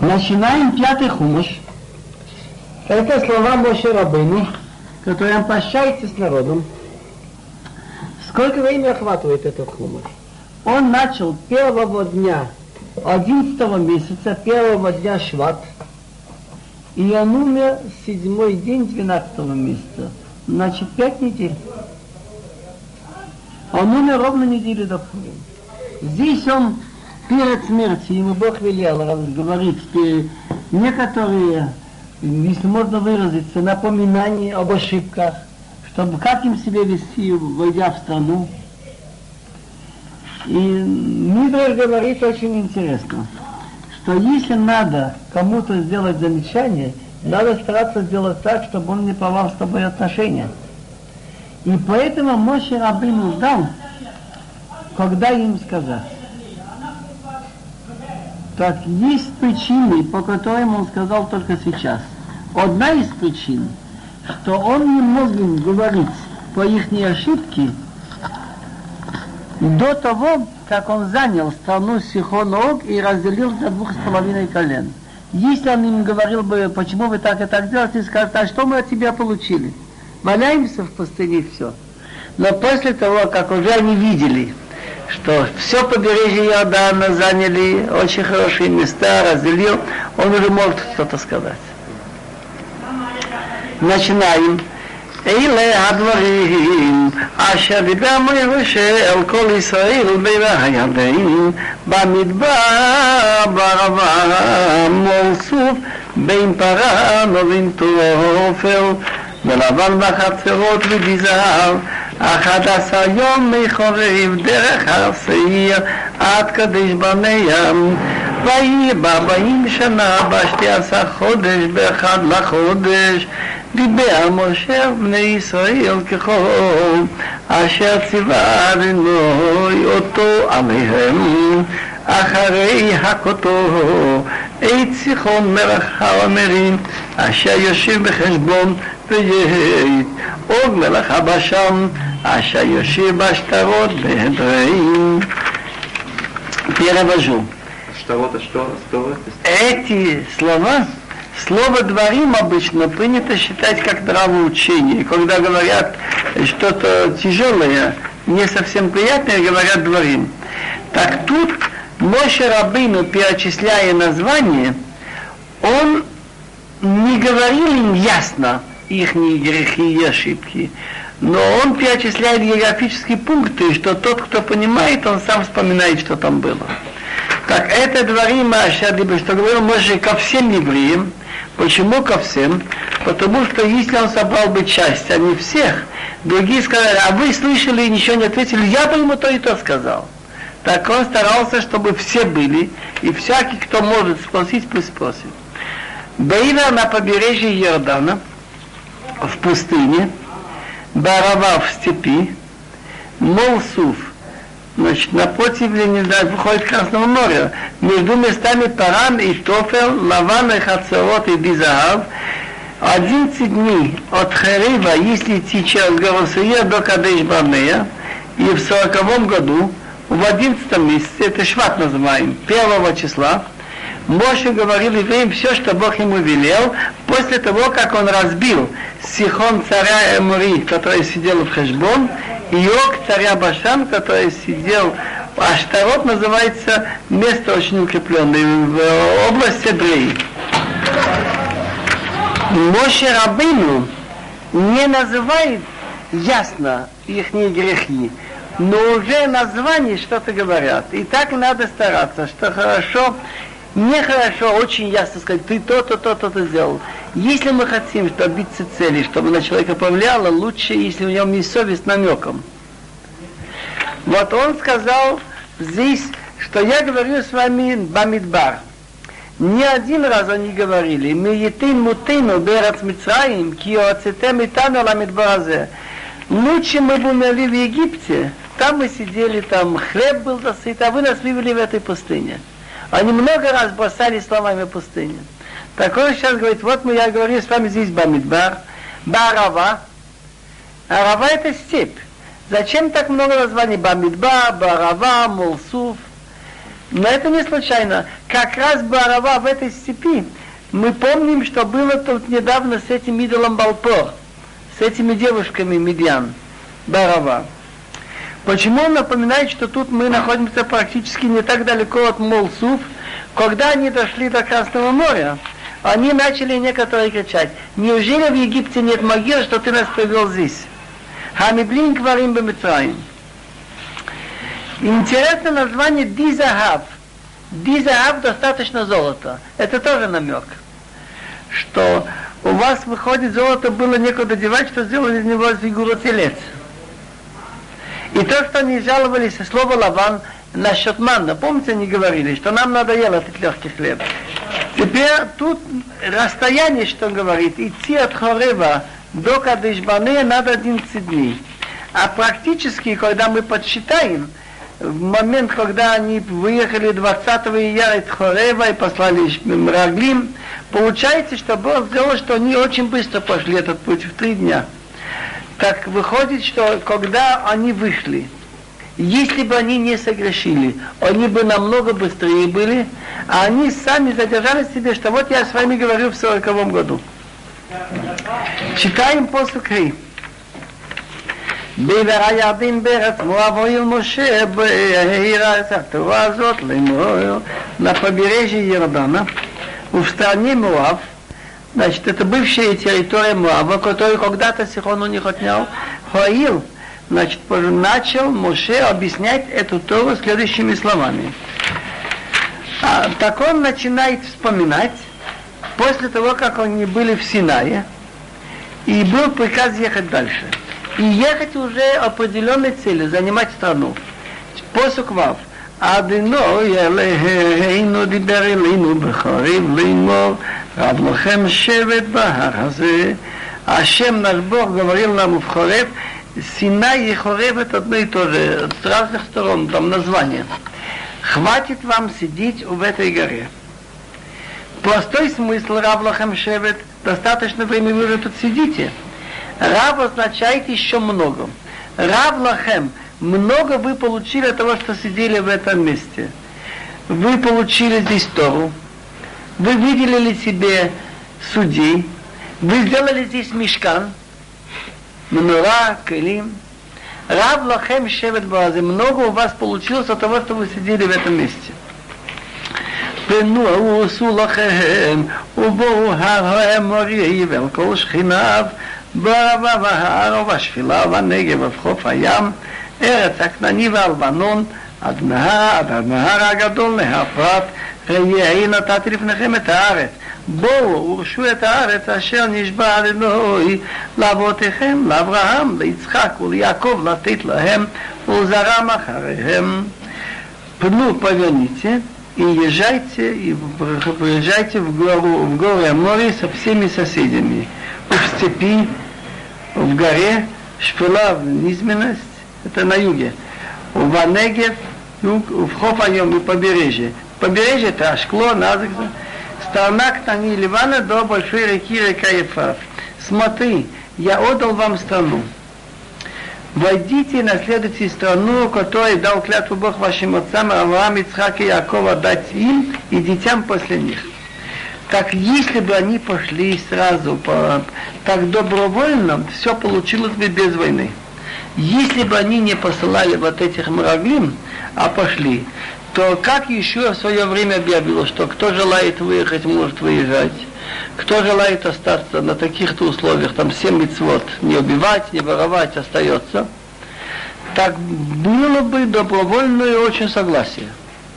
Начинаем пятый хумыш. Это слова Моше Рабыну, которые он прощается с народом. Сколько времени охватывает этот хумыш? Он начал первого дня, одиннадцатого месяца, первого дня Шват, и он умер седьмой день двенадцатого месяца. Значит, пять недель. Он умер ровно неделю до Пурим. Здесь он перед смертью, ему Бог велел говорить некоторые, если можно выразиться, напоминания об ошибках, чтобы как им себя вести, войдя в страну. И Мидраш говорит очень интересно, что если надо кому-то сделать замечание, надо стараться сделать так, чтобы он не порвал с тобой отношения. И поэтому Моше Рабину ждал, когда им сказать. Так есть причины, по которым он сказал только сейчас. Одна из причин, что он не мог им говорить по их ошибке до того, как он занял страну Сихоног и разделил на двух с половиной колен. Если он им говорил бы, почему вы так и так делаете, скажут, а что мы от тебя получили? Валяемся в пустыне все. Но после того, как уже они видели, что все побережье Иордана заняли очень хорошие места, разделил, он уже может что-то сказать. Начинаем. אלה הדברים אשר דיבר משה אל כל ישראל בין הירדן במדבר בערבה מול סוף בין פרן ובין תופל ולבן בחצרות וביזר אחד עשר יום מחורב דרך הר שעיר עד קדש ברנע ויהי בארבעים שנה בשתי עשר חודש באחד לחודש דיבר משה בני ישראל ככל אשר ציווה אדינוי אותו עליהם אחרי הכותו את סיחון מלך האומרים אשר יושב בחשבון ויהי עוד מלך הבשם אשר יושב בשטרות בהדרים перевожу. Штарот, а что? Эти слова Слово «дворим» обычно принято считать как нравоучение. Когда говорят что-то тяжелое, не совсем приятное, говорят «дворим». Так тут Моше Рабыну, перечисляя название, он не говорил им ясно их грехи и ошибки, но он перечисляет географические пункты, что тот, кто понимает, он сам вспоминает, что там было. Так это дворим Ашадиба, что говорил Моше ко всем евреям, Почему ко всем? Потому что если он собрал бы часть, а не всех, другие сказали, а вы слышали и ничего не ответили, я бы ему то и то сказал. Так он старался, чтобы все были, и всякий, кто может спросить, пусть спросит. Баина на побережье Иордана, в пустыне, Барава в степи, Молсуф значит, напротив Ленинград выходит Красного моря. Между местами Паран и Тофел, Лаван и Хацерот и Бизахав, 11 дней от Харива, если идти через гору Сия до Кадеш Барнея, и в 40 году, в 11 месяце, это Шват называем, 1 числа, Моше говорил евреям все, что Бог ему велел, после того, как он разбил Сихон царя Эмури, который сидел в Хешбон, и Ог царя Башан, который сидел Аштарот называется место очень укрепленное в области Дрей. Моше Рабыну не называет ясно их грехи, но уже название что-то говорят. И так надо стараться, что хорошо Нехорошо очень ясно сказать, ты то-то, то-то, то сделал. Если мы хотим добиться цели, чтобы на человека повлияло, лучше, если у него есть совесть намеком. Вот он сказал здесь, что я говорю с вами Бамидбар. Не один раз они говорили, мы етин мутину берац Мицраим, киоцетем и ламидбаразе. Лучше мы бы умерли в Египте, там мы сидели, там хлеб был досыт, а вы нас вывели в этой пустыне. Они много раз бросали словами пустыни. Так он сейчас говорит, вот мы, я говорю с вами здесь Бамидбар, Барава. Арава это степь. Зачем так много названий? Бамидбар, Барава, Мулсуф. Но это не случайно. Как раз Барава в этой степи, мы помним, что было тут недавно с этим идолом Балпор, с этими девушками Медьян, Барава. Почему он напоминает, что тут мы находимся практически не так далеко от Молсуф, когда они дошли до Красного моря, они начали некоторые кричать, неужели в Египте нет могил, что ты нас привел здесь? Хамиблин кварим бемитраим. Интересное название Дизахав. Дизахав достаточно золота. Это тоже намек, что у вас выходит золото было некуда девать, что сделали из него фигуру телец. И то, что они жаловались, слово Лаван насчет манна, помните, они говорили, что нам надоело этот легкий хлеб. Теперь тут расстояние, что он говорит, идти от Хорева до Кадышбаны надо 11 дней. А практически, когда мы подсчитаем, в момент, когда они выехали 20 ияра из Хорева и послали Мраглим, получается, что Бог сделал, что они очень быстро пошли этот путь, в три дня. Так выходит, что когда они вышли, если бы они не согрешили, они бы намного быстрее были, а они сами задержали себе, что вот я с вами говорю в сороковом году. Читаем после Кри. בעבר הירדין בארץ מואב הועיל משה בהעירה את התורה הזאת לאמור на побережье Иордана, в стране Муав, значит, это бывшая территория Муава, которую когда-то Сихон у них отнял, Хоил, значит, начал Моше объяснять эту Тору следующими словами. А, так он начинает вспоминать, после того, как они были в Синае, и был приказ ехать дальше. И ехать уже определенной целью, занимать страну. Посук Вав. עד אינוי אלינו דיבר אלינו בחריב לאמור רב לכם שבט בהר הזה השם נלבור גמרים нам вхорев Синай и Хорев это одно и то же, с разных сторон, там название. Хватит вам сидеть в этой горе. Простой смысл Равлахам Шевет, достаточно времени вы уже тут сидите. Рав означает еще много. Равлахем много вы получили от того, что сидели в этом месте. Вы получили здесь Тору, вы выделили себе судей, вы сделали здесь мешкан, Мнура, Келим. Рав Лахем Шевет Базе, много у вас получилось от того, что вы сидели в этом месте. פנו עשו לכם, ובואו הר האמורי ואל שכיניו, בערבה וההר ובשפילה ובנגב ובחוף הים, ארץ הכנעני והלבנון, עד נהר, עד הנהר הגדול, נהר פרת, ראי נתתי לפניכם את הארץ. בואו ורשו את הארץ אשר נשבע אלוהי לאבותיכם, לאברהם, ליצחק וליעקב לתת להם ולזרם אחריהם. פנו поверните и езжайте, и приезжайте в гору, в горы море со всеми соседями, в степи, в горе, шпила, низменность, это на юге. Ванегев, юг, в Хофайом и побережье. Побережье это Ашкло, Назик, сторона Ктани Ливана до большой реки река Ефрат. Смотри, я отдал вам страну. Войдите и наследуйте страну, которую дал клятву Бог вашим отцам Авраам, Ицхак и Якова дать им и детям после них так если бы они пошли сразу по, так добровольно, все получилось бы без войны. Если бы они не посылали вот этих мраглим, а пошли, то как еще в свое время объявило, что кто желает выехать, может выезжать. Кто желает остаться на таких-то условиях, там семь мецвод, не убивать, не воровать, остается, так было бы добровольное очень согласие.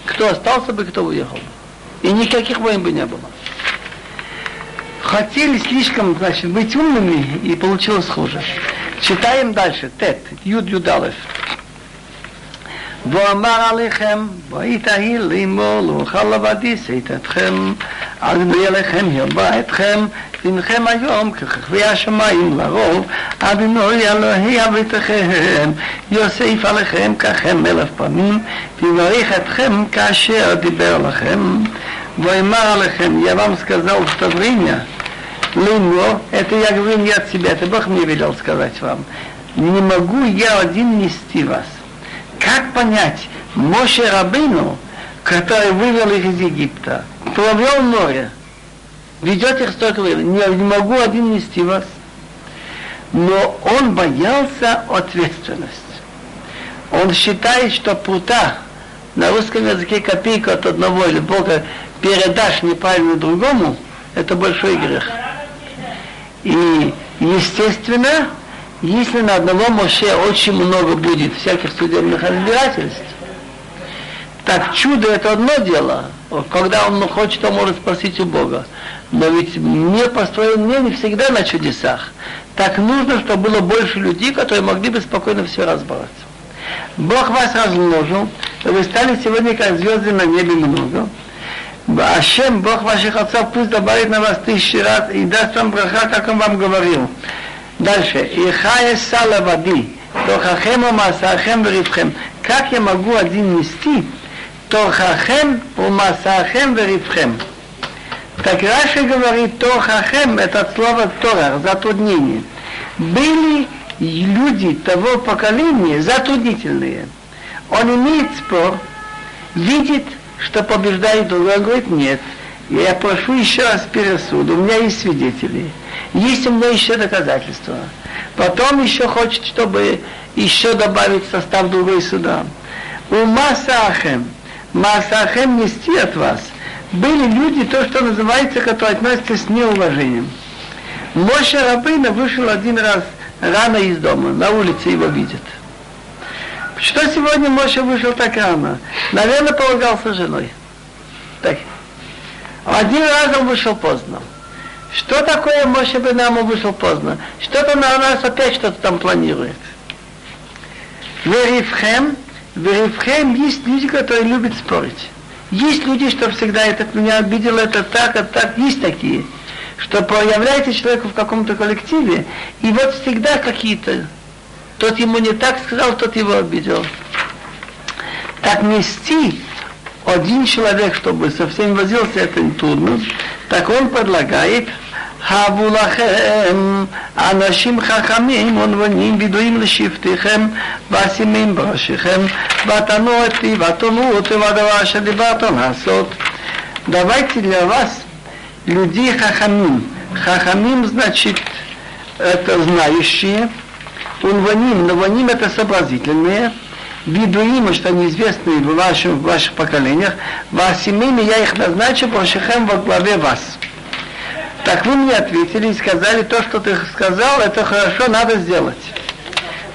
Кто остался бы, кто уехал. И никаких войн бы не было хотели слишком, значит, быть умными, и получилось хуже. Читаем дальше. Тет, Юд Юдалев. ואמר עליכם, ויתהי לאמור לאוכל לבדי שתתכם, אז בלי עליכם ירבה אתכם, דינכם היום כככבי השמיים לרוב, אדינוי אלוהי אביתכם, יוסיף עליכם ככם אלף פעמים, ויברך אתכם כאשר דיבר לכם. ואמר עליכם, я вам сказал время, Леймо, это я говорю не от себя, это Бог мне велел сказать вам. Не могу я один нести вас. Как понять, Моше Рабыну, который вывел их из Египта, провел море, ведет их столько времени, не, не могу один нести вас. Но он боялся ответственности. Он считает, что прута на русском языке копейка от одного или Бога передашь неправильно другому, это большой грех. И, естественно, если на одного Моше очень много будет всяких судебных разбирательств, так чудо это одно дело. Когда он хочет, он может спросить у Бога. Но ведь мир построен не всегда на чудесах. Так нужно, чтобы было больше людей, которые могли бы спокойно все разбираться. Бог вас размножил, вы стали сегодня как звезды на небе много. Ашем, Бог ваших отцов, пусть добавит на вас тысячи раз и даст вам браха, как он вам говорил. Дальше. Ихая сала воды, тохахем масахем врифхем. Как я могу один нести? Тохахем масахем врифхем. Так Раши говорит, Тохахем, это от слова Торах, затруднение. Были люди того поколения затруднительные. Он имеет спор, видит, что побеждает другой, говорит, нет, я прошу еще раз пересуд, у меня есть свидетели, есть у меня еще доказательства. Потом еще хочет, чтобы еще добавить состав другой суда. У Масахем, Масахем нести от вас, были люди, то, что называется, которые относятся с неуважением. Моше Рабына вышел один раз рано из дома, на улице его видят. Что сегодня Моше вышел так рано? Наверное, полагался женой. Так. Один раз он вышел поздно. Что такое Моше Бенаму вышел поздно? Что-то на нас опять что-то там планирует. Верифхем, Верифхем есть люди, которые любят спорить. Есть люди, что всегда этот меня обидел, это так, это так. Есть такие, что появляется человек в каком-то коллективе, и вот всегда какие-то тот ему не так сказал, тот его обидел. Так нести один человек, чтобы совсем возился, это не трудно. Так он предлагает, Хавулахем, Анашим Хахамим, он воним, ведуим лешифтихем, Васимим Брашихем, Ватануэти, Ватануэти, Вадавашади, Ватанасот. Давайте для вас людей Хахамим. Хахамим значит, это знающие, Унваним, наваним это сообразительные, Бидуим, что они известны в, вашем, в ваших поколениях, Васимими я их назначу, Башихем во главе вас. Так вы мне ответили и сказали, то, что ты сказал, это хорошо, надо сделать.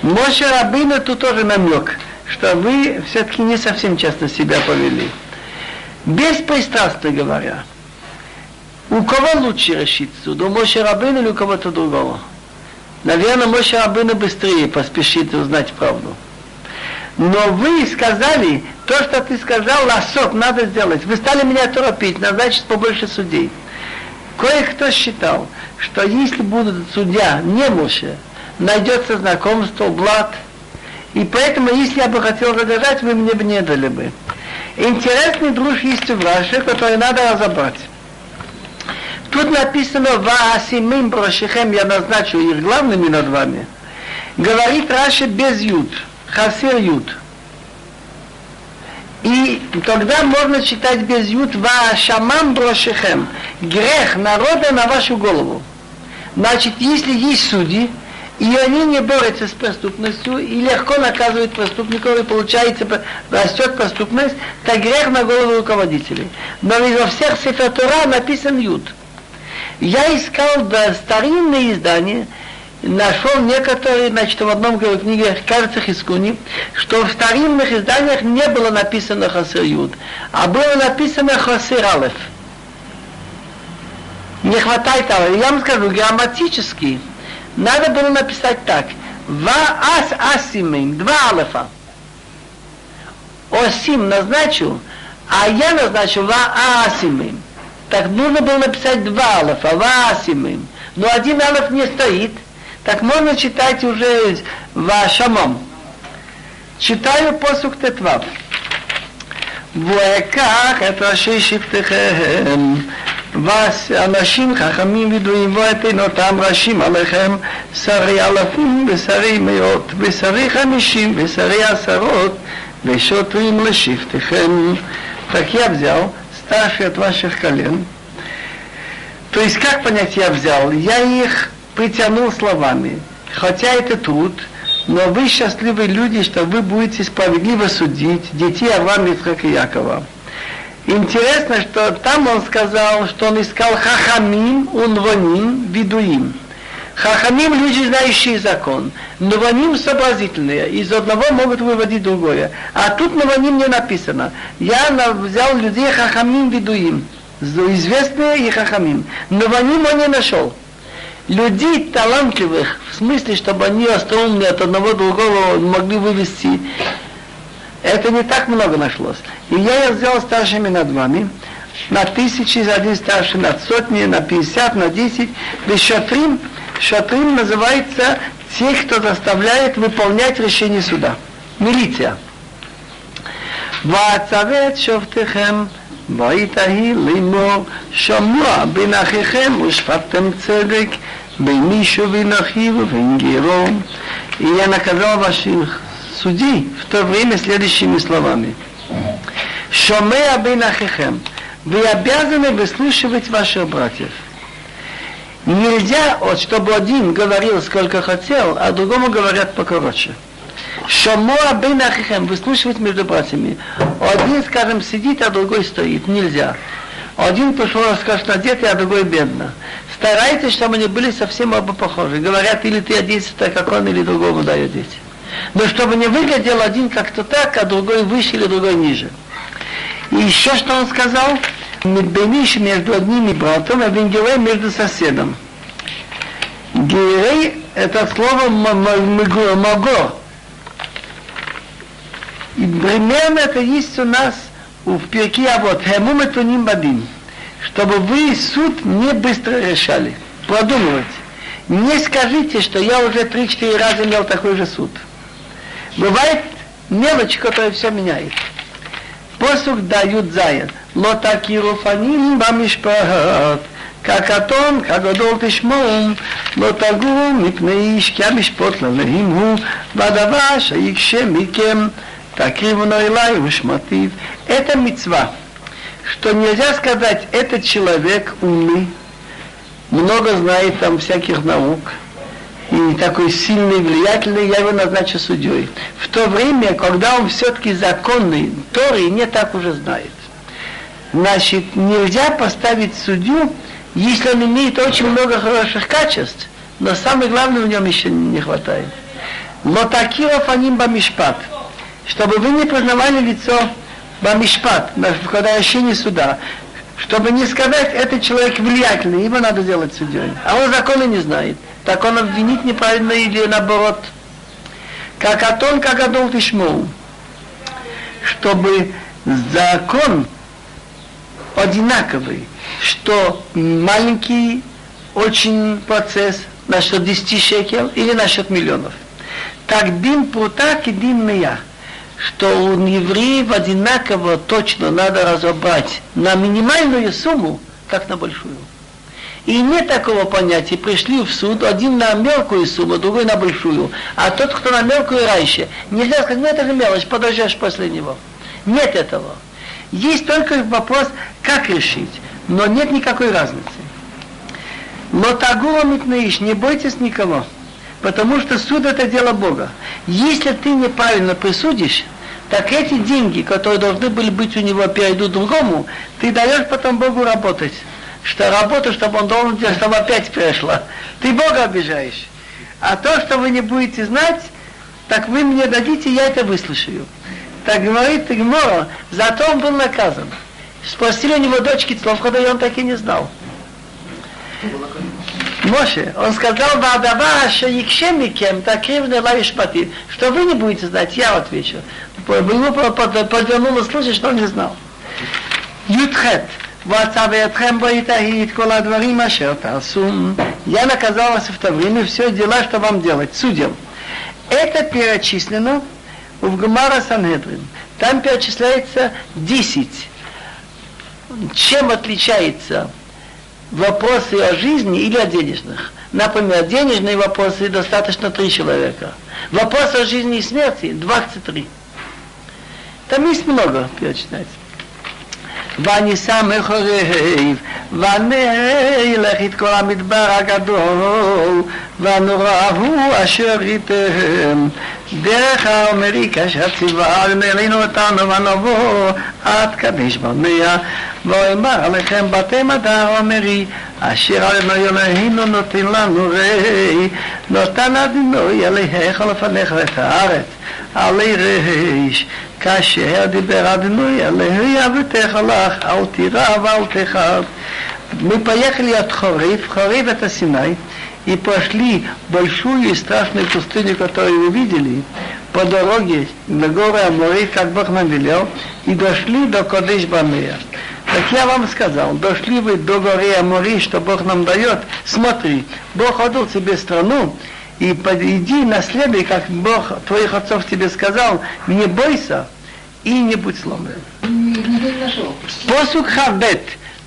Моше Рабина тут тоже намек, что вы все-таки не совсем честно себя повели. Беспристрастно говоря, у кого лучше решить суд, у Моше Рабина или у кого-то другого? Наверное, Моше Рабына быстрее поспешит узнать правду. Но вы сказали, то, что ты сказал, ласот, надо сделать. Вы стали меня торопить, назначить побольше судей. Кое-кто считал, что если будут судья не Моше, найдется знакомство, блат, и поэтому, если я бы хотел задержать, вы мне бы не дали бы. Интересный друж есть в Раше, который надо разобрать. Тут написано «Ваасимим брошихем» я назначу их главными над вами. Говорит Раши без ют, хасир ют. И тогда можно читать без ют «Ваашамам брошихем» грех народа на вашу голову. Значит, если есть судьи, и они не борются с преступностью и легко наказывают преступников, и получается растет преступность, так грех на голову руководителей. Но во всех сефертура написан ют. Я искал да, старинные издания, нашел некоторые, значит, в одном книге, кажется, Хискуни, что в старинных изданиях не было написано Хасир Юд, а было написано Хасир Алеф. Не хватает того. Я вам скажу, грамматически надо было написать так. Ва ас асимим, два алефа. Осим назначил, а я назначил ва асимим так нужно было написать два алафа, васимым. Но один алаф не стоит, так можно читать уже вашамом. Читаю посук тетвав. ואקח את ראשי שבטיכם ואנשים חכמים וידועים ואתן אותם ראשים עליכם שרי אלפים ושרי מאות ושרי חמישים ושרי עשרות ושוטרים לשבטיכם Так я взял старшие от ваших колен. То есть как понять я взял? Я их притянул словами. Хотя это труд, но вы счастливые люди, что вы будете справедливо судить детей Авраама, Ицхака и Якова. Интересно, что там он сказал, что он искал хахамим, унвоним, видуим. Хахамим – люди, знающие закон. Нованим – сообразительные. Из одного могут выводить другое. А тут Нованим не написано. Я взял людей Хахамим Видуим. Известные и Хахамим. Нованим он не нашел. Людей талантливых, в смысле, чтобы они остроумные от одного другого могли вывести, это не так много нашлось. И я их сделал старшими над вами на тысячи, один старший над сотни, на пятьдесят, на десять, без Шатрим называется тех, кто заставляет выполнять решение суда. Милиция. Вацавет шовтехем лимор шамуа бен ахихем цедек бен мишу бен. И я наказал ваших судей в то время следующими словами. Шомеа бен. Вы обязаны выслушивать ваших братьев. Нельзя, вот, чтобы один говорил сколько хотел, а другому говорят покороче. Шамоа бен ахихем, выслушивать между братьями. Один, скажем, сидит, а другой стоит. Нельзя. Один пошел роскошно одетый, а другой бедно. Старайтесь, чтобы они были совсем оба похожи. Говорят, или ты оденься так, как он, или другому дай одеть. Но чтобы не выглядел один как-то так, а другой выше или другой ниже. И еще что он сказал? Медбениш между одним и братом, а Венгерей между соседом. Герей – это слово «маго». И примерно это есть у нас в перке, а вот «хему метуним бадим», чтобы вы суд не быстро решали, продумывать. Не скажите, что я уже 3-4 раза имел такой же суд. Бывает мелочь, которая все меняет. Посук дают заяд. Лотакиру фаним бамишпахат. Как о том, как о дол тишмоум, лотагу мипнеиш кямишпот лалехимгу, вадаваш аикше микем, такриву наилай ушматив. Это мецва, что нельзя сказать, этот человек умный, много знает там всяких наук, и такой сильный, влиятельный, я его назначу судьей. В то время, когда он все-таки законный, Тори не так уже знает. Значит, нельзя поставить судью, если он имеет очень много хороших качеств, но самое главное в нем еще не хватает. Лотакиров аним бамишпат. Чтобы вы не познавали лицо бамишпат, когда решение суда. Чтобы не сказать, этот человек влиятельный, его надо сделать судьей. А он законы не знает. Так он обвинит неправильно или наоборот. Как Атон, как Адол Тишмоу. Чтобы закон одинаковый, что маленький очень процесс насчет 10 шекел или насчет миллионов. Так дин прута и дин мия, что у евреев одинаково точно надо разобрать на минимальную сумму, как на большую. И нет такого понятия, пришли в суд, один на мелкую сумму, другой на большую, а тот, кто на мелкую раньше, нельзя сказать, ну это же мелочь, подождешь после него. Нет этого. Есть только вопрос, как решить, но нет никакой разницы. Лотагула митнаиш, не бойтесь никого, потому что суд это дело Бога. Если ты неправильно присудишь, так эти деньги, которые должны были быть у него, перейдут другому, ты даешь потом Богу работать. Что работу, чтобы он должен делать, чтобы опять перешла. Ты Бога обижаешь. А то, что вы не будете знать, так вы мне дадите, я это выслушаю. Так говорит Гмора, зато он был наказан. Спросили у него дочки Цловхода, и он так и не знал. Моше, он сказал, Вадава, что Якшемикем, таким лавишпати, что вы не будете знать, я отвечу. Ему подвернуло случай, что он не знал. Ютхет, ועצבתכם בו יתהי את כל הדברים אשר תעשו. Я наказал вас в то время все дела, что вам делать, судьям. Это перечислено в Гмара Санедрин. Там перечисляется 10. Чем отличается вопросы о жизни или о денежных? Например, денежные вопросы достаточно три человека. Вопросы о жизни и смерти 23. Там есть много перечисляется. ואני שמח עורב, ונלך את כל המדבר הגדול, והנורא הוא אשר איתם. דרך האומרי כאשר ציווה ומרינו אותנו ונבוא עד קדש במאה, ואומר עליכם בתי מדר אומרי, אשר אדוני אלוהינו נותן לנו ראי, נותן אדוני אליך לפניך את הארץ, עלי ריש. כאשר דיבר אדוני אלוהי אבותיך לך, אל תירא ואל תחר. Мы поехали от Хорив, Хорив это Синай, и пошли большую и страшную пустыню, которую вы видели, по дороге на горы Аморив, как Бог нам велел, и дошли до Кодыш Бамея. Так я вам сказал, дошли вы до горы Амори, что Бог нам дает, смотри, Бог отдал тебе страну, и иди наследуй, как Бог твоих отцов тебе сказал, не бойся и не будь сломлен. פוסוק כ"ב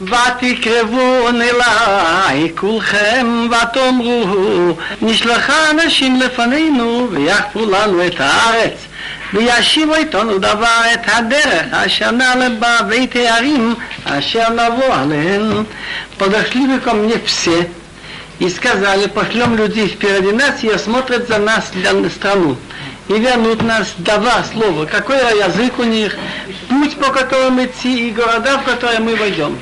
ותקרבון אליי כולכם ותאמרו נשלחה אנשים לפנינו ויחפו לנו את הארץ וישיבו איתנו דבר את הדרך אשר נעלה בה ואת הערים אשר נבוא עליהן. Подошли вы ко мне все и сказали, пошлем людей впереди нас и осмотрят за нас страну. И вернут нас два слова, какой язык у них, путь, по которому идти, и города, в которые мы войдем.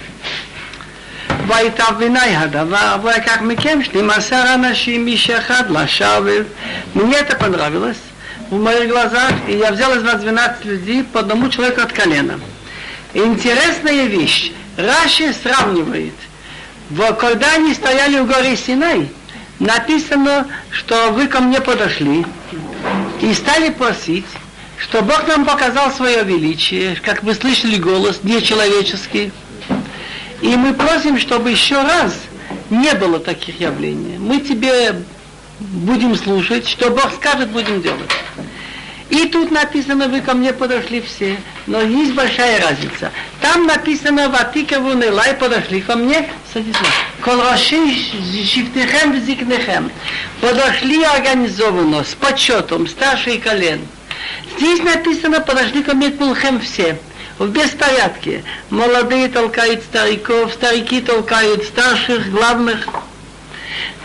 ויתביני הדבר, ויקח מכם שנים-עשר אנשים איש אחד לשבת. Мне это понравилось в моих глазах, и я взял из вас 12 людей по одному человеку от колена. Интересная вещь. Раши сравнивает – вот когда они стояли у горы Синай, написано, что вы ко мне подошли и стали просить, что Бог нам показал свое величие, как вы слышали голос нечеловеческий. И мы просим, чтобы еще раз не было таких явлений. Мы тебе будем слушать, что Бог скажет, будем делать. И тут написано, вы ко мне подошли все. Но есть большая разница. Там написано, ватикаву нелай подошли ко мне, колроши шифтехем зикнехем. Подошли организованно, с почетом, старший колен. Здесь написано, подошли ко мне кулхем все в беспорядке. Молодые толкают стариков, старики толкают старших, главных.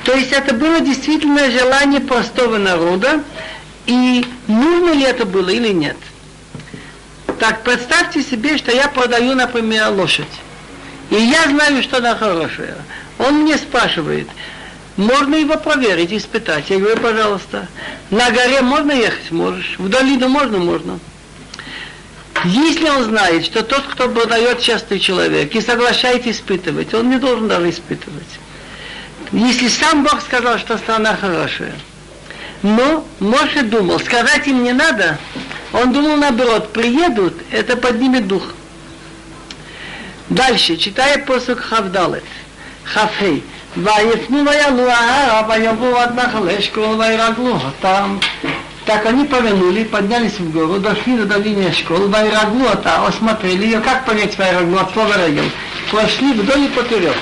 То есть это было действительно желание простого народа, и нужно ли это было или нет. Так представьте себе, что я продаю, например, лошадь. И я знаю, что она хорошая. Он мне спрашивает, можно его проверить, испытать. Я говорю, пожалуйста, на горе можно ехать? Можешь. В долину можно? Можно. Если он знает, что тот, кто продает частный человек и соглашается испытывать, он не должен даже испытывать. Если сам Бог сказал, что страна хорошая, но Моше думал, сказать им не надо. Он думал наоборот, приедут, это поднимет дух. Дальше, читая посук Хавдалет, Хафей. ויפנו ויעלו ההר ויבואו עד נחל אשכול וירגלו אותם. Так они повернули, поднялись в гору, дошли до долины Эшкол, вайраглу, а осмотрели ее, как понять вайраглу, от слова регел, пошли вдоль и поперек.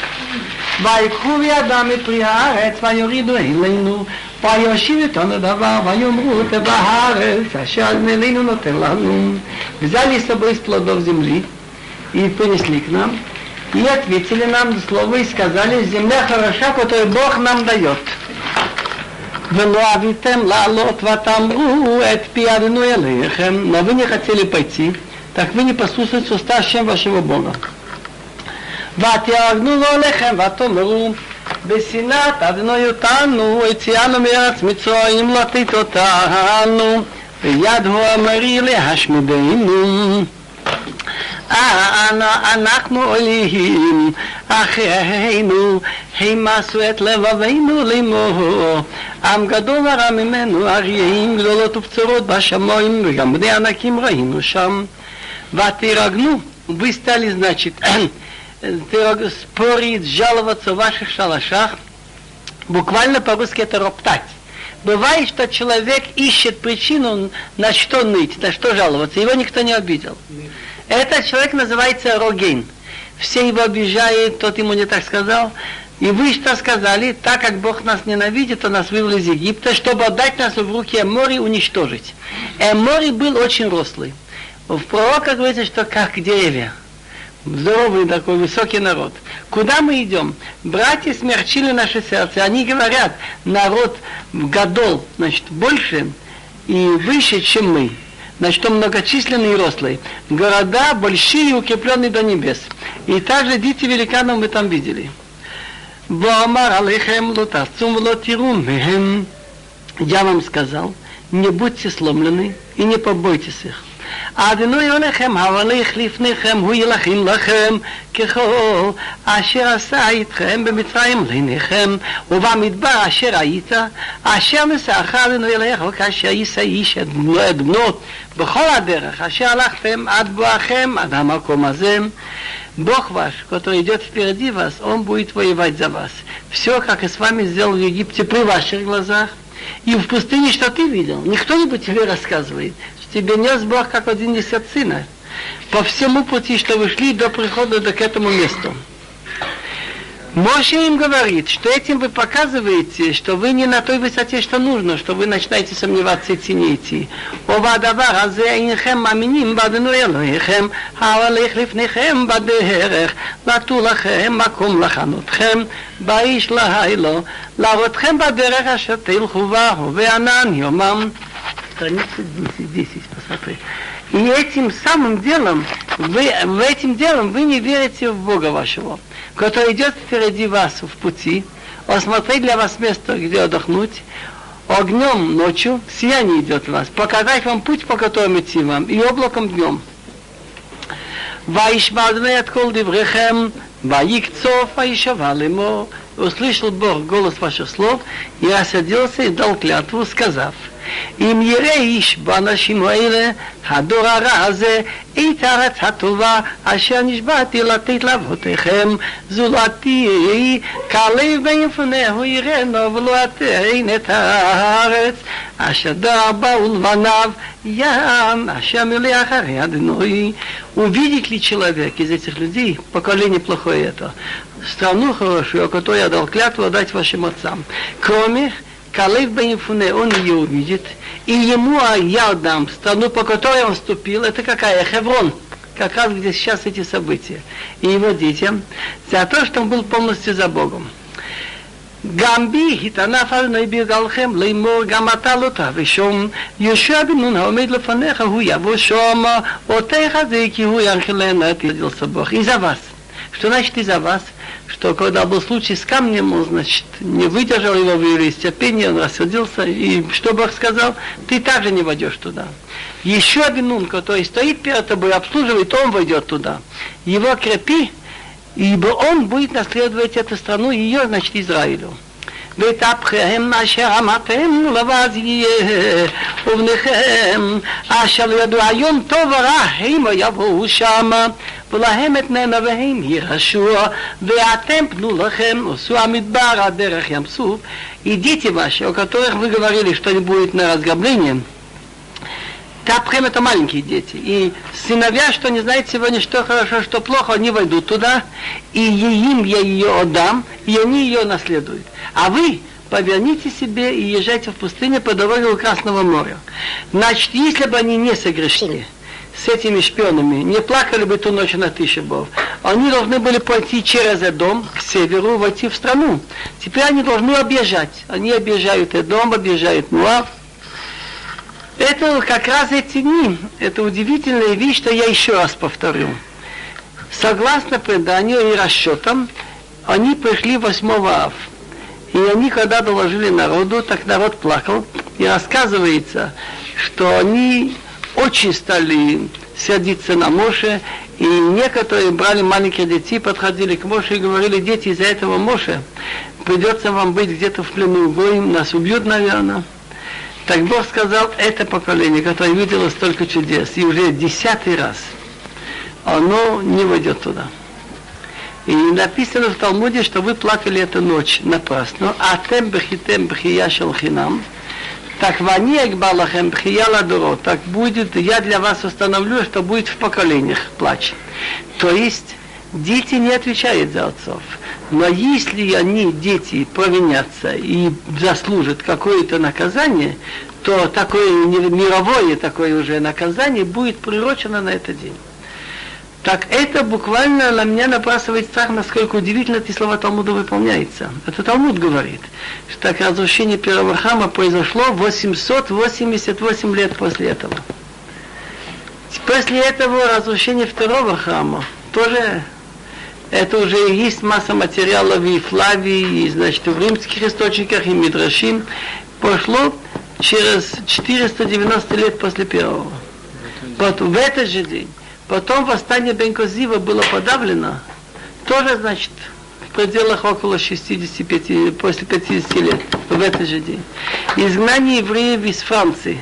ויקחו בידם את פרי הארץ ויורידו אלינו ויושיב איתנו דבר ויאמרו בארץ אשר אדמלינו נותן לנו. Взяли с собой из плодов земли и принесли к нам, и ответили нам слово и сказали, земля хороша, которую Бог нам дает. ולא אביתם לעלות ותאמרו את פי אדוני אליכם, но вы не хотели пойти, так вы не послушаете уста Шем вашего Бога. ותיאגנו לו עליכם ותאמרו בשנאת אדוני אותנו, הציאנו מארץ מצרים לתת אותנו, ויד הוא אמרי להשמידנו. אנחנו עולים אחינו, הם עשו את לבבינו לאמור. עם גדול ורע ממנו, אריים גדולות ובצורות בשמיים, וגם בני ענקים ראינו שם. ותירגנו, вы стали, значит, спорить, жаловаться в ваших шалашах, буквально по-русски это роптать. Бывает, что человек ищет причину, на что ныть, на что жаловаться. Его никто не обидел. Этот человек называется Роген. Все его обижают, тот ему не так сказал. И вы что сказали? Так как Бог нас ненавидит, Он нас вывел из Египта, чтобы отдать нас в руки Эмори уничтожить. Эмори был очень рослый. В пророках говорится, что как деревья здоровый такой высокий народ. Куда мы идем? Братья смягчили наше сердце. Они говорят, народ гадол, значит, больше и выше, чем мы. Значит, он многочисленный и рослый. Города большие и укрепленные до небес. И также дети великанов мы там видели. Боамар алейхем лотасцум лотирум Я вам сказал, не будьте сломлены и не побойтесь их. אדוני עליכם ההולך לפניכם הוא ילחם לכם ככל אשר עשה איתכם במצרים לעיניכם ובמדבר אשר היית אשר נשאך אדוני אליך כאשר יישא איש את בנות בכל הדרך אשר הלכתם עד בואכם עד המקום הזה Бог ваш, который идет впереди вас, Он будет воевать за вас. Все, как и с вами сделал в Египте при ваших глазах. И в пустыне что ты видел? Никто не тебе рассказывает тебе нес Бог как один из сына. По всему пути, что вы шли до прихода до к этому месту. Моше им говорит, что этим вы показываете, что вы не на той высоте, что нужно, что вы начинаете сомневаться идти не идти. Оба דבר הזה אינכם מאמינים באדנו אלוהיכם, ההולך לפניכם בדרך, נטו לכם מקום לחנותכם, באיש להילו, להראותכם בדרך אשר תלכו בה, ובענן יומם. страница 10, 10, посмотри. И этим самым делом, вы, в этим делом вы не верите в Бога вашего, который идет впереди вас в пути, осмотреть для вас место, где отдохнуть, огнем ночью, сияние идет в вас, показать вам путь, по которому идти вам, и облаком днем. וישמע אדוני את כל דבריכם, ויקצוף וישבע לאמור. Услышал Бог голос ваших слов, и осадился и дал клятву, сказав – אם יראה איש באנשים האלה, הדור הרע הזה, את הארץ הטובה אשר נשבעתי לתת לאבותיכם, זולתי כלב בן יפונהו יראנו ולא אתן את הארץ, אשר דר באו לבניו, ям, אשר מילא אחרי אדינוי. Увидит ли человек из этих людей, поколение плохое это, страну хорошую, которую я дал клятву отдать вашим отцам, кроме Калев Бенифуне, он ее увидит, и ему я дам страну, по которой он вступил, это какая? Хеврон, как раз где сейчас эти события. И его детям, за то, что он был полностью за Богом. גם בי התענף אדוני בגללכם לאמור גם אתה לא תהווה שום יהושע בן נון העומד לפניך הוא יבוא שום אותך זה כי הוא ינחילנה את ידיל סבוך. И за вас. Что значит и за вас? что когда был случай с камнем, он, значит, не выдержал его в терпения, он рассердился, и что Бог сказал, ты также не войдешь туда. Еще один ум, который стоит перед тобой, обслуживает, он войдет туда. Его крепи, ибо он будет наследовать эту страну, ее, значит, Израилю. ותפכם אשר אמרתם לבד יהיה ובניכם אשר ידעו היום טוב ורע המה יבואו שמה ולהם את ננביהם יירשו ואתם פנו לכם עשו המדבר הדרך ים סוף идите ваши, о которых вы говорили, что не будет на разграбление, Тапхем это маленькие дети. И сыновья, что не знают сегодня, что хорошо, что плохо, они войдут туда, и им я ее отдам, и они ее наследуют. А вы поверните себе и езжайте в пустыню по дороге у Красного моря. Значит, если бы они не согрешили с этими шпионами, не плакали бы ту ночь на Тишебов, они должны были пойти через дом к северу, войти в страну. Теперь они должны объезжать. Они объезжают Эдом, объезжают Муав, это как раз эти дни, это удивительная вещь, что я еще раз повторю. Согласно преданию и расчетам, они пришли 8 ав. И они, когда доложили народу, так народ плакал. И рассказывается, что они очень стали сердиться на Моше, и некоторые брали маленьких детей, подходили к Моше и говорили, дети, из-за этого Моше придется вам быть где-то в плену, вы нас убьют, наверное. Так Бог сказал, это поколение, которое видело столько чудес, и уже десятый раз, оно не войдет туда. И написано в Талмуде, что вы плакали эту ночь напрасно, а тем бхитем бхия шелхинам, так ванек балахем бхия ладуро, так будет, я для вас установлю, что будет в поколениях плач. То есть, дети не отвечают за отцов. Но если они, дети, провинятся и заслужат какое-то наказание, то такое мировое такое уже наказание будет прирочено на этот день. Так это буквально на меня набрасывает страх, насколько удивительно эти слова Талмуда выполняются. Это Талмуд говорит, что так разрушение первого храма произошло 888 лет после этого. После этого разрушение второго храма тоже это уже есть масса материалов и Флавии, и, значит, в римских источниках, и Мидрашим. Пошло через 490 лет после первого. Вот в этот же день. Потом восстание Бенкозива было подавлено. Тоже, значит, в пределах около 65, после 50 лет, в этот же день. Изгнание евреев из Франции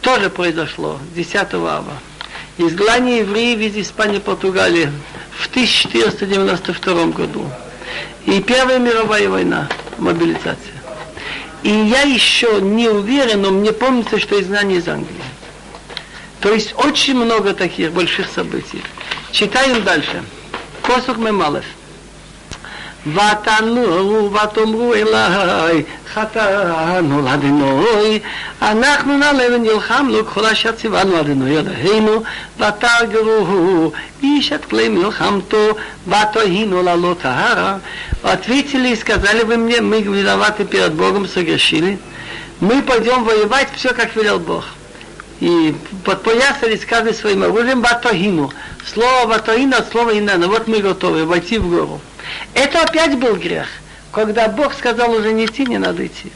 тоже произошло 10 ава. Изгнание евреев из Испании Португалии в 1492 году. И Первая мировая война, мобилизация. И я еще не уверен, но мне помнится, что изгнание из Англии. То есть очень много таких больших событий. Читаем дальше. Посук Мемалев. ותנו ותאמרו אליי חטאנו לאדינוי אנחנו נעלה ונלחמנו כל אשר ציוונו אדינוי אלוהינו ותרגרו איש את כלי מלחמתו ותהינו לעלות ההרה Ответили и сказали вы мне, мы виноваты перед Богом, согрешили. Мы пойдем воевать все, как велел Бог. И подпоясались каждый своим оружием Ватогину. Слово Ватогина от слова Инена. Вот мы готовы войти в гору. Это опять был грех. Когда Бог сказал уже не идти, не надо идти.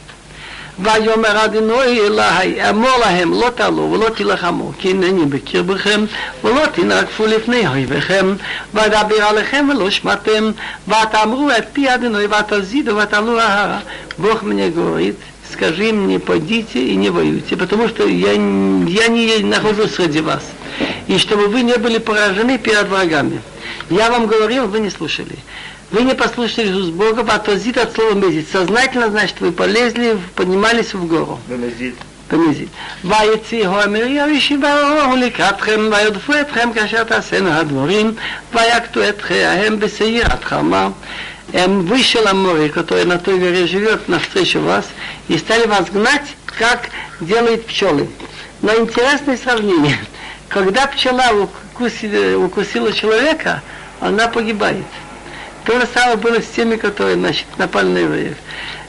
ויאמר אדינוי אלוהי אמור להם לא תעלו ולא תילחמו כי הנני מכיר בכם ולא תנרקפו לפני אויביכם ואדבר עליכם ולא שמעתם ותאמרו את פי אדינוי ותזידו ותעלו ההרה Бог мне говорит скажи им не пойдите и не воюйте потому что я, я не нахожусь среди вас и чтобы вы не были поражены перед врагами я вам говорил, вы не слушали вы не послушали Иисус Бога, а то зид от слова мезит. Сознательно, значит, вы полезли, поднимались в гору. במזיד. במזיד. ויציא הומר ישיבהו לקראתכם, וירדפו אתכם כאשר תעשינו הדברים, ויקטו את חייהם בשעירת חמה. Эм, вышел Амори, который на той горе живет, навстречу вас, и стали вас гнать, как делают пчелы. Но интересное сравнение. Когда пчела укусила, укусила человека, она погибает. То же самое было с теми, которые значит, напали на евреев.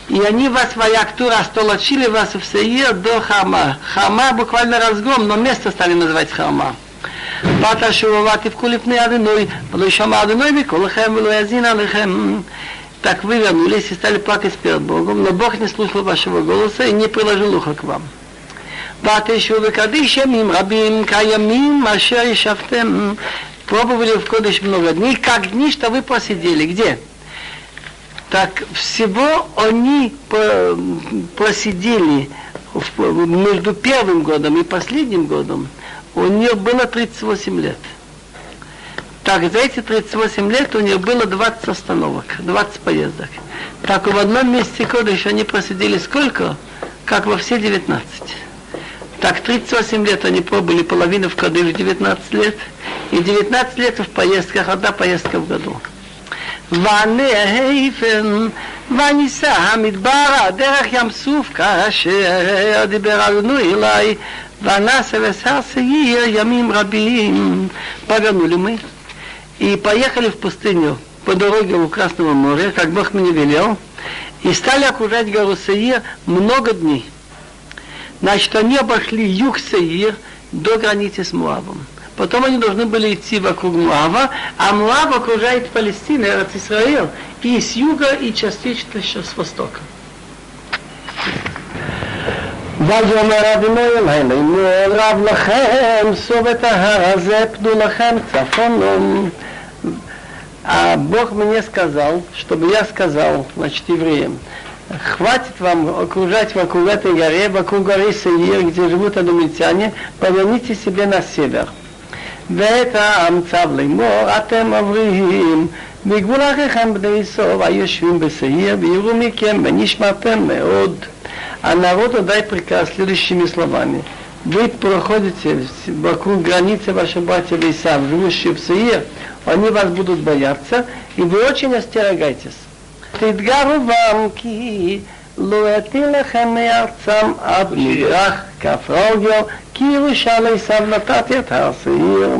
И они вас воякту растолочили вас в Сеир до Хама. Хама буквально разгром, но место стали называть Хама. ותשובו ותבכו לפני אדינוי, ולא יישמע אדינוי בקולכם ולא יזין עליכם. Так вы вернулись и стали плакать перед Богом, но Бог не слушал вашего голоса и не приложил ухо к вам. ותשו וקדיש ימים רבים כימים אשר ישבתם пробовали в Кодыш много дней, как дни, что вы посидели. Где? Так всего они просидели между первым годом и последним годом, у нее было 38 лет. Так, за эти 38 лет у нее было 20 остановок, 20 поездок. Так в одном месте Кодыш они просидели сколько? Как во все 19. Так 38 лет они пробыли половину в Кадыш 19 лет, и 19 лет в поездках, одна поездка в году. ונהפן וניסה המדבר דרך ים סוף כאשר דיבר אדונו אליי ונעשה ושר שעיר ימים рабим. Погонули мы и поехали в пустыню по дороге у Красного моря, как Бог мне велел, и стали окружать гору Саир много дней. Значит, они обошли юг Саир до границы с Муавом. Потом они должны были идти вокруг Муава, а Муав окружает Палестину, Израиль, и с юга, и частично еще с востока. ויאמר אדוני אלי לאמור רב לכם סוב את ההר הזה פדו לכם צפונו А Бог мне сказал, чтобы я сказал, значит, евреям, хватит вам окружать вокруг этой горе, вокруг горы Сеир, где живут адумитяне, поверните себе на север. ואת העם צו לאמור, אתם עוברים מגבול אחיכם בני סוף היושבים בשעיר, ויראו מכם ונשמרתם מאוד. А народу дай приказ следующими словами. Вы проходите вокруг границы ваших братьев Исав, живущие в Саир, они вас будут бояться, и вы очень остерегайтесь. תתגרו בם כי לא אטיל לכם מארצם עד מזרח כף רגל כי ירושה לעשו נתתי את הר שעיר.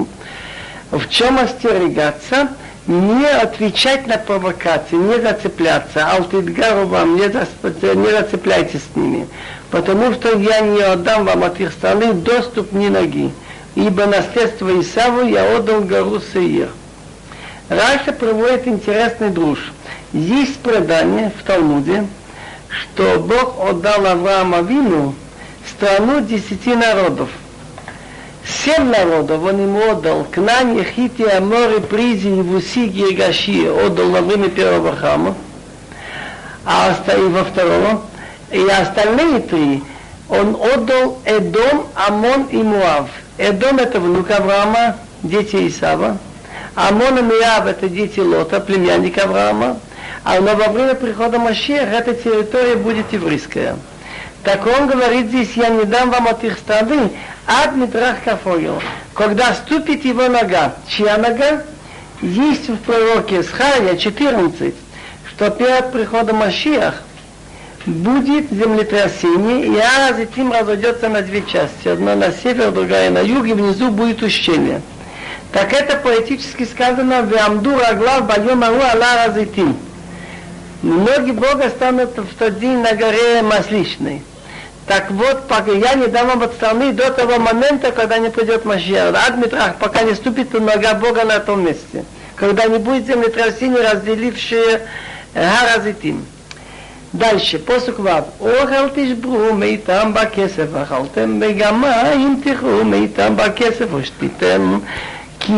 В чем остерегаться? Не отвечать на провокации, не зацепляться. Алтидгару вам, не, не зацепляйтесь с ними. Потому что я не отдам вам от их страны доступ ни ноги. Ибо наследство Исаву я отдал гору Сеир. Раша проводит интересный друж. есть предание в Талмуде, что Бог отдал Авраама Вину страну десяти народов. Семь народов он ему отдал. Кнань, Хити, Амори, Призи, Вусиги и Гаши отдал на время первого храма. А остальные во второго. И остальные три он отдал Эдом, Амон и Муав. Эдом это внук Авраама, дети Исава. Амон и Муав это дети Лота, племянник Авраама. А но во время прихода Машех эта территория будет еврейская. Так он говорит здесь, я не дам вам от их страны, ад Митрах Кафоил. Когда ступит его нога, чья нога? Есть в пророке Схария 14, что перед приходом Машиах будет землетрясение, и Аразитим разойдется на две части. Одна на север, другая на юг, и внизу будет ущелье. Так это поэтически сказано в Амдура глав Байом Ару Ала Разитим. Ноги Бога станут в тот день на горе Масличной. Так вот, пока я не дам вам от страны до того момента, когда не придет Машия. Адмитрах, пока не ступит нога Бога на том месте. Когда не будет землетрясения, разделившее Гаразитим. Дальше, посук вав. Охал тишбру мейтам бакесев, ахалтем бегама, им тиху мейтам бакесев, уштитем. כי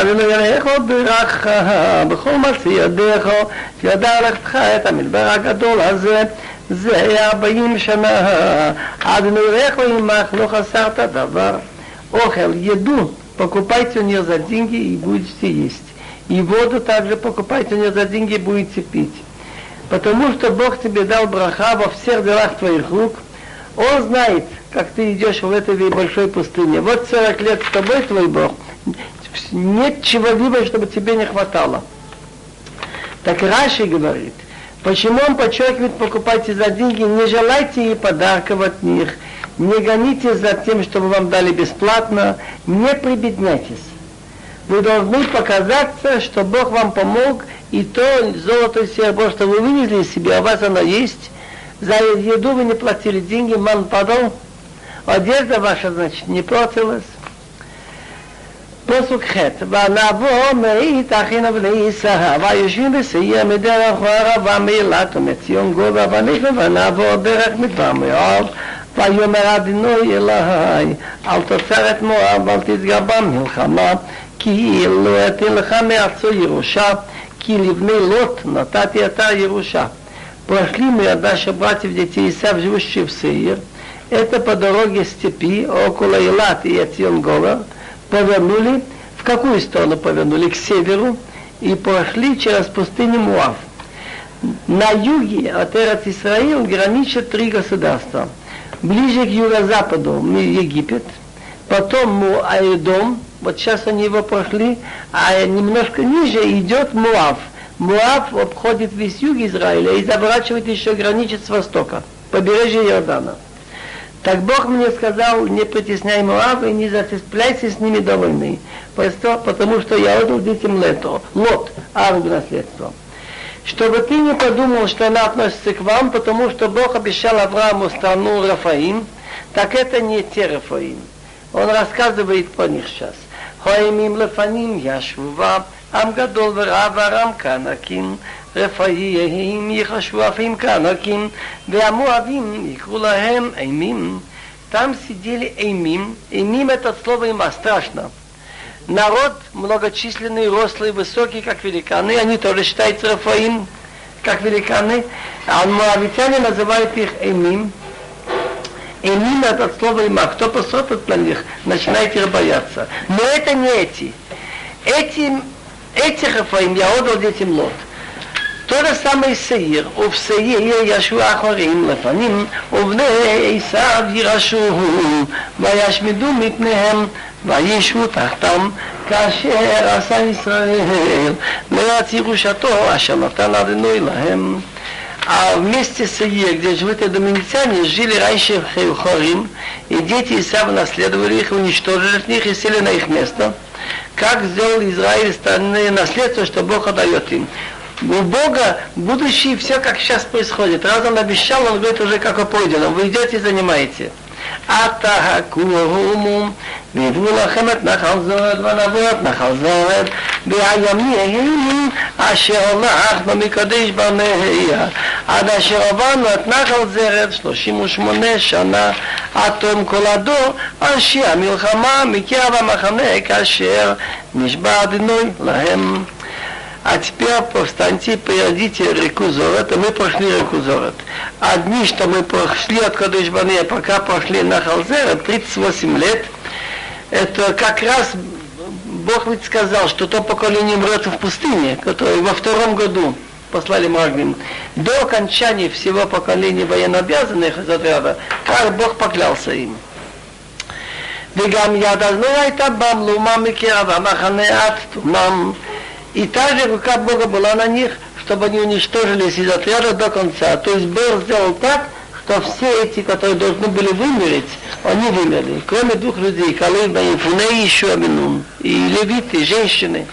אבינו יראיך ברכה בכל מעשי ידיך שידע לכתך את המדבר הגדול הזה זה ארבעים שנה עד נראיך עמך לא חסרת דבר אוכל еду покупайте у нее за деньги и будете есть и воду также покупайте у нее за деньги и будете пить потому что Бог тебе дал браха во всех делах твоих рук. Он знает, как ты идешь в этой большой пустыне. Вот 40 лет с тобой твой Бог. нет чего-либо, чтобы тебе не хватало. Так Раши говорит, почему он подчеркивает, покупайте за деньги, не желайте и подарков от них, не гоните за тем, чтобы вам дали бесплатно, не прибедняйтесь. Вы должны показаться, что Бог вам помог, и то золото и серебро, что вы вывезли из себя, у вас оно есть. За еду вы не платили деньги, ман падал. Одежда ваша, значит, не портилась. פסוק ח' ונבוא מאית אחינו בני ישראל ויושבים בסייר מדרך הערבה מאילת ומציון גובה ונכנס ונעבור דרך מדבר מואב ויאמר אדינוי אלי אל תוצרת מואב אל תתגבר מלחמה כי לא אתן לך מארצו ירושה כי לבני лот נתתי אתה ירושה. Прошли мы от наших братьев детей Исав, живущих в Сеир. Это по дороге степи, около Илат и Ацьон-Гора. Повернули, в какую сторону повернули? К северу. И прошли через пустыню Муав. На юге от Эрат Исраил граничат три государства. Ближе к юго-западу Египет, потом Муаидом, вот сейчас они его прошли, а немножко ниже идет Муав. Муав обходит весь юг Израиля и заворачивает еще граничит с востока, побережье Иордана. Так Бог мне сказал, не притесняй Моава не зацепляйся с ними до войны, потому что я отдал детям лето, лот, армию наследство. Чтобы ты не подумал, что она относится к вам, потому что Бог обещал Аврааму страну Рафаим, так это не те Рафаим. Он рассказывает по них сейчас. Хоимим Лефаним Яшвува, Амгадол Рава Рамканаким, ורב ורם כנקים, רפאים יחשבו אפים כנקים, והמואבים יקראו להם אימים. Там сидели эймим. Эймим это слово има страшно. Народ многочисленный, рослый, высокий, как великаны. Они тоже считаются Рафаим, как великаны. А муавитяне называют их эймим. Эмин это слово има. Кто посмотрит на них, начинает их бояться. Но это не эти. Этим, этих Рафаим я отдал детям лот. То же самое Сеир, в Сеир ישו אחורים לפנים, ובני עשיו ירשו, וישמדו מפניהם, וישבו תחתם, כאשר עשה ישראל, לארץ ירושתו, אשר נתן אדוני להם. А вместе с Ие, где живут и доминицяне, жили раньше Хорим, и дети Исава наследовали их, уничтожили их и сели на их место. как сделал Израиль страны наследство, что Бог отдает им. У Бога будущее все как сейчас происходит. Раз Он обещал, Он говорит уже как опойдено. Вы идете и занимаете. עתה הקומו ויבנו לכם את נחל זורד ונבוא את נחל זורד והימים אשר אנחנו מקדש במאיה עד אשר עברנו את נחל זרד שלושים ושמונה שנה עד תום כל הדור אנשי המלחמה מקרב המחנה כאשר נשבע אדינוי להם А теперь повстаньте и приходите реку Зорот, и мы прошли реку Зорот. Одни, что мы прошли от Кадышбаны, пока прошли на Халзера, 38 лет, это как раз Бог ведь сказал, что то поколение умрет в пустыне, которое во втором году послали Магним, до окончания всего поколения военнообязанных из отряда, как Бог поклялся им. וגם יד אז לא הייתה בם לאומה מקרב המחנה עד תומם и также рука Бога была на них, чтобы они уничтожились из отряда до конца. То есть Бог сделал так, что все эти, которые должны были вымереть, они вымерли. Кроме двух людей, Калыба и Фуней и еще Аминун. И левиты, женщины.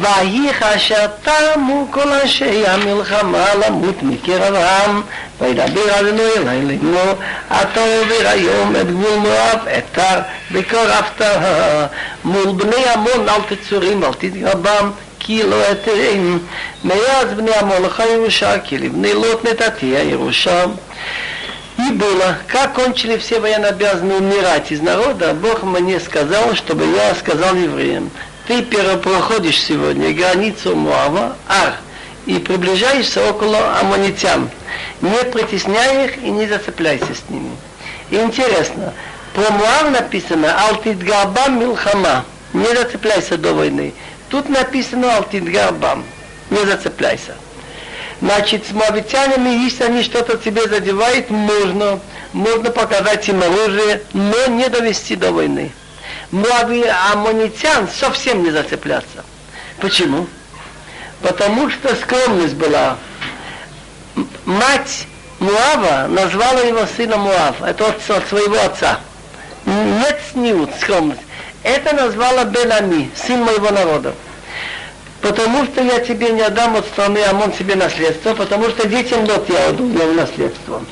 ויהי כאשר תמו כל אנשי המלחמה למות מקרב העם, וידבר אדוני אלי לאמור, אתה עובר היום את גבול מואב, אתר בקור הפתעה, מול בני עמון אל תצורים, אל תתגרבם, כי לא אתרים, מאז בני המולך ירושה, כי לבני לוט נתתי הירושה. И было, как кончили все военнообязанные умирать из народа, Бог мне сказал, чтобы я сказал евреям, ты проходишь сегодня границу Муава, Ар, и приближаешься около аммонитян. Не притесняй их и не зацепляйся с ними. И интересно, про Муав написано Алтидгабам Милхама. Не зацепляйся до войны. Тут написано Алтидгабам. Не зацепляйся. Значит, с муавитянами, если они что-то тебе задевают, можно, можно показать им оружие, но не довести до войны. Муави аммонитян совсем не зацепляться. Почему? Потому что скромность была. Мать Муава назвала его сына Муав. Это от, от своего отца. Нет сниут, скромность. Это назвала Бенами, сын моего народа. Потому что я тебе не отдам от страны Амон себе наследство, потому что детям Лот я отдал наследство.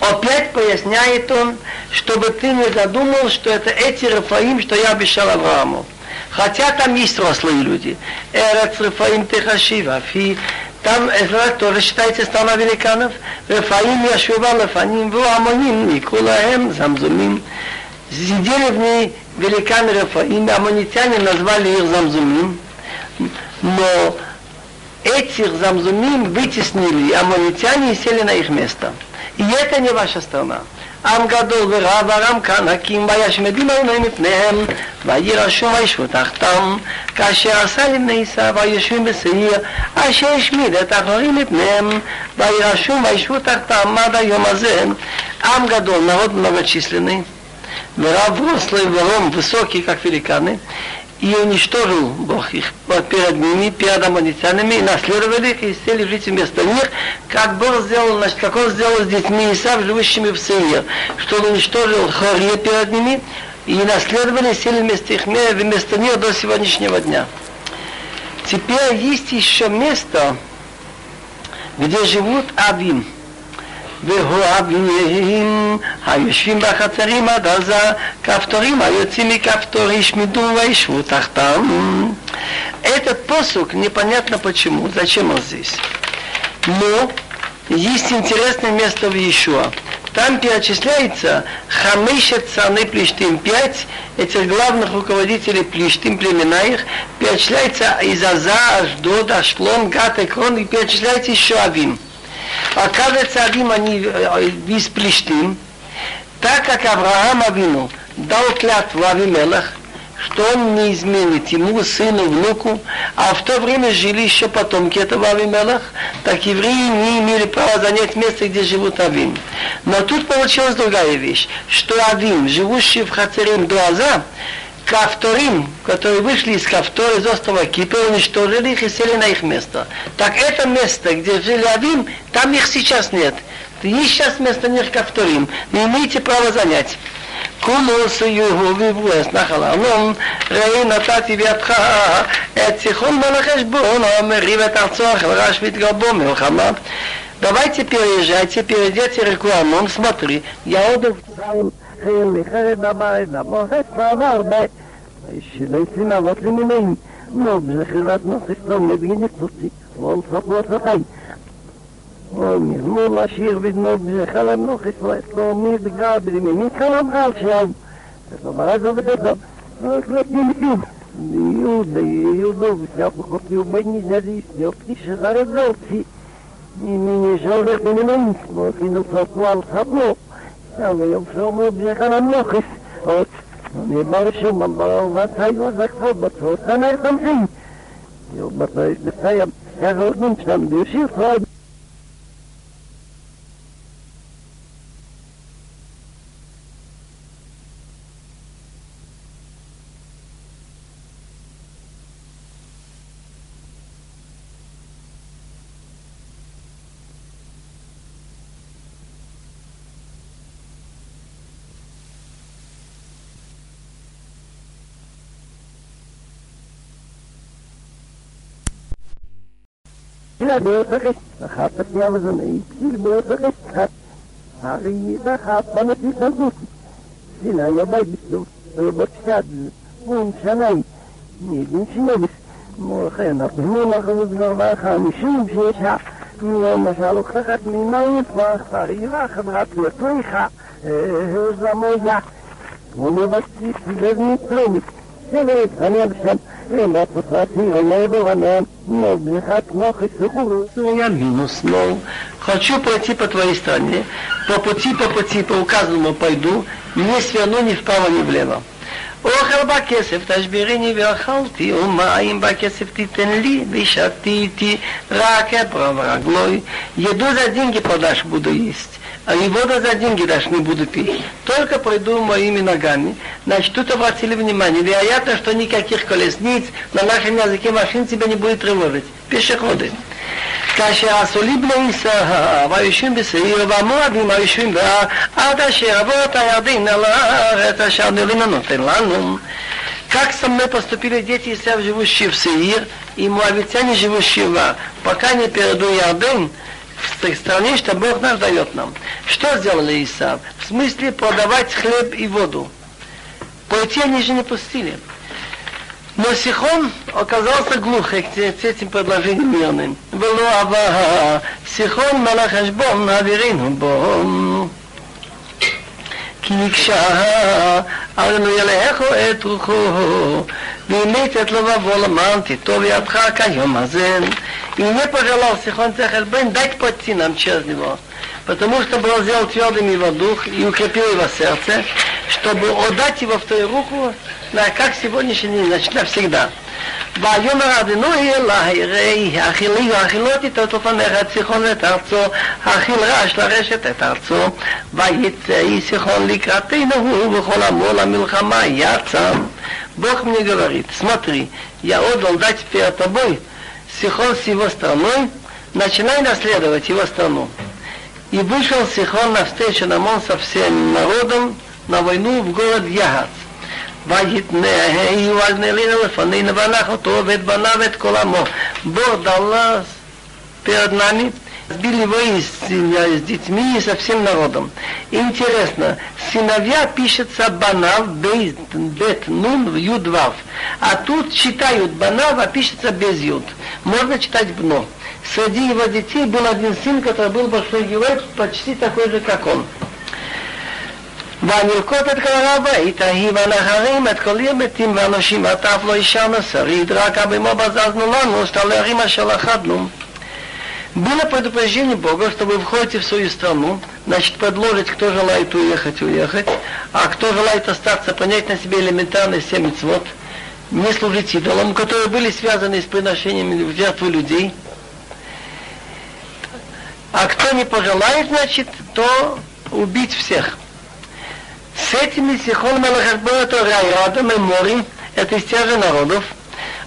Опять поясняет он, чтобы ты не задумал, что это эти Рафаим, что я обещал Аврааму. Хотя там есть взрослые люди. Эрец Рафаим Техашива, Фи, там это тоже считается страна великанов. Рафаим Яшува, Лафаним, Амоним, Никулаем, Замзумим. Сидели в ней великаны Рафаим, аммонитяне назвали их Замзумим. Но этих Замзумим вытеснили аммонитяне и сели на их место. И это не ваша страна. עם גדול ורב ארם כנקים וישמדים עליהם מפניהם וירשום וישבו תחתם כאשר עשה לבני עשיו ויושבים בשעיר אשר השמיד את האחרים מפניהם וירשום וישבו תחתם עד היום הזה עם гадол, народ многочисленный, Мирав взрослый голом, высокий, как великаны, и уничтожил Бог их перед ними, перед амонитянами и наследовали их, и сели жить вместо них, как Бог сделал, значит, как он сделал с детьми Исав, живущими в Сеир, что он уничтожил Хорье перед ними, и наследовали, сели вместо их вместо них до сегодняшнего дня. Теперь есть еще место, где живут Авим. ואוהבים היושבים בחצרים עד עזה, כפתורים היוצאים מכפתור השמידו וישבו תחתם. Этот посук непонятно почему, зачем он здесь. Но есть интересное место в Иешуа. Там перечисляется Хамешет Цаны Плештим, пять этих главных руководителей Плештим племена их, перечисляется из Аза, Аждод, Ашлон, Гат, Экрон, и перечисляется еще Авим. Оказывается, Авим они из Плештим, так как Авраам Авину дал клятву Авимелах, что он не изменит ему, сыну, внуку, а в то время жили еще потомки этого Авимелах, так евреи не имели права занять место, где живут Авим. Но тут получилась другая вещь, что Авим, живущий в Хацерим до Аза, Кавторим, которые вышли из Кавтора, из острова Кипр, уничтожили их и сели на их место. Так это место, где жили Авим, там их сейчас нет. Есть сейчас место них Кавторим. Не имеете права занять. כולו סיוהו ויבואס נחל ארנון, ראי נתתי בידך את סיחון מלך חשבון, המריב את ארצו, חברה שמתגרבו מלחמה. Давайте переезжайте, перейдете реку Амон, смотри, я отдал вот лимонин, но бзахират нохистом, медвинит сути, вон сапот сапай. מזמור לשיר בזמור חלם נוחס לא מי בגלל בדמי מי חלם חל שם זאת אומרת זה בדבר Иуда, Иуда, всякого любой независимый, птица зарезался. И мне жалко, что не могу, но и на соквал сабло. Я говорю, что мы бежали на нохис. Вот, не баршу, мамбал, ватайва, закфо, батфо, Ja, wir haben so mal bis ich an am Loch ist. Und wir machen schon mal mal, was hei, was sagt so, was so, was kann? Ja, da ist, der da hat denn alles am e pil moge hat ali da hat man dich dogut sie na ihr baby dogut wir mochad un chamen ni ni choyes mochern der hol mag uns mal 50 shech hat mir macha hob gehat ni moye vargari wa gmerat Toen ga. Heel zo mooi, ja. Wanneer was die, die is niet vrolijk. Ze weet, en je hebt gezegd. אלא פחדתי עלינו עליהם, נובלך כמו חיסוך я минус, но хочу пройти по твоей стране, по пути, по пути, по указанному пойду, не сверну ни вправо, ни влево. אוכל בכסף תשביריני ואכלתי, ומים בכסף תיתן לי, ושתיתי רק את רב רגלוי. Еду за деньги подашь, буду есть а и воду за деньги даже не буду пить. Только пройду моими ногами. Значит, тут обратили внимание, вероятно, что никаких колесниц на нашем языке машин тебя не будет тревожить. Пешеходы. כאשר עשו לי בני ישראל, והיושבים בשעיר, והמואבים היושבים בה, עד אשר עבור את הירדין על הארץ אשר נראים נותן לנו. Как со мной поступили дети Исав, живущие в Сеир, и муавитяне, живущие в пока не перейду Ярден, в той стране, что Бог наш дает нам. Что сделали Исав? В смысле продавать хлеб и воду. Пойти они же не пустили. Но Сихон оказался глух к этим предложениям мирным. Было Сихон Малахашбом Наверину Бом. כי נקשה, ארנו ילכו את רוחו, והמית את לבבו למען תטוב ידך כיום הזה. И не пожелал Сихон Цехель Бен дать пойти нам через него, потому что был сделал твердым его дух и укрепил его сердце, чтобы отдать его в твою руку, на, как сегодняшний день, значит, навсегда. ויאמר אדינוי אלי ראי אכילי ואכילות איתו תופניך את סיחון ואת ארצו אכיל רעש לרשת את ארצו ויצא סיחון לקראתנו הוא וכל עמו למלחמה יצא Бог мне говорит, смотри, я отдал дать перед тобой Сихон с его страной, начинай наследовать его страну. И вышел Сихон навстречу Намон со всем народом на войну в город Ягац. ויתנהו על נלינו לפנינו ואנחנו אותו ואת בניו ואת כל עמו. Бог дал нас перед нами, сбили его и с, с детьми и со всем народом. Интересно, сыновья пишется банав, бейт, бет, нун, юд, вав. А тут читают банав, а пишется без юд. Можно читать бно. Среди его детей был один сын, который был большой герой, почти такой же, как он. וילקוט את כל הבית ההיא והנהרים את כל ימתים ואנשים עטף לא ישן שריד רק אבימו בזזנו לנו столярим אשר לחדנו Было предупреждение Бога, что вы входите в свою страну, значит, предложить, кто желает уехать, уехать, а кто желает остаться, понять на себе элементарные семь митцвот, не служить идолам, которые были связаны с приношениями в жертву людей. А кто не пожелает, значит, то убить всех. С этими Сихон Малахашбон это Райрада, Мемори, это из тех же народов.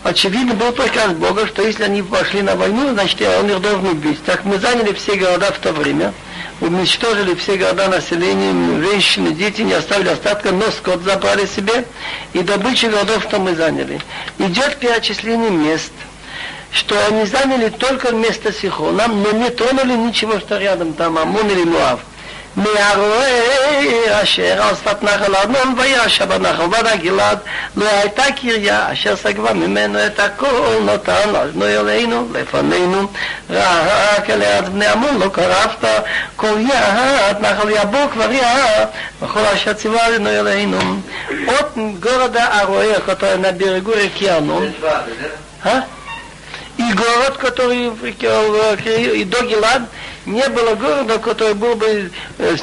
очевидно был приказ Бога, что если они пошли на войну, значит он их должен убить. Так мы заняли все города в то время, уничтожили все города населения, женщины, дети, не оставили остатка, но скот забрали себе, и добычу городов, что мы заняли. Идет перечисление мест, что они заняли только место Сихона, но не тронули ничего, что рядом там, Амон или Муав. מהרועה אשר על שפת נחל ארנון וישב הנחל ועד הגלעד לא הייתה קריה אשר סגבה ממנו את הכל נותן אדנו אלינו לפנינו רק אל יד בני עמון לא קרבת כל יד נחל יבוא כבר יד וכל אשר ציווה אדנו אלינו עוד גורדה הרועה כותב נביר גורי קיינו и город, который и до Гелад, не было города, который был бы, э,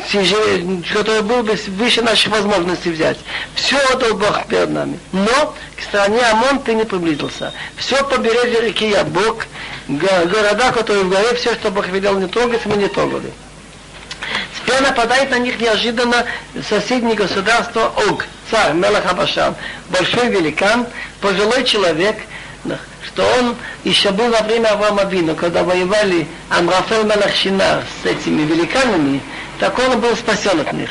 который был бы выше наших возможностей взять. Все отдал Бог перед нами. Но к стране Амон ты не приблизился. Все побережье реки Ябок, города, которые в горе, все, что Бог велел не трогать, мы не трогали. Теперь нападает на них неожиданно соседнее государство Ог, царь Мелах Абашан, большой великан, пожилой человек, что он еще был во время Авраама Вину, когда воевали Амрафел Малахшинар с этими великанами, так он был спасен от них.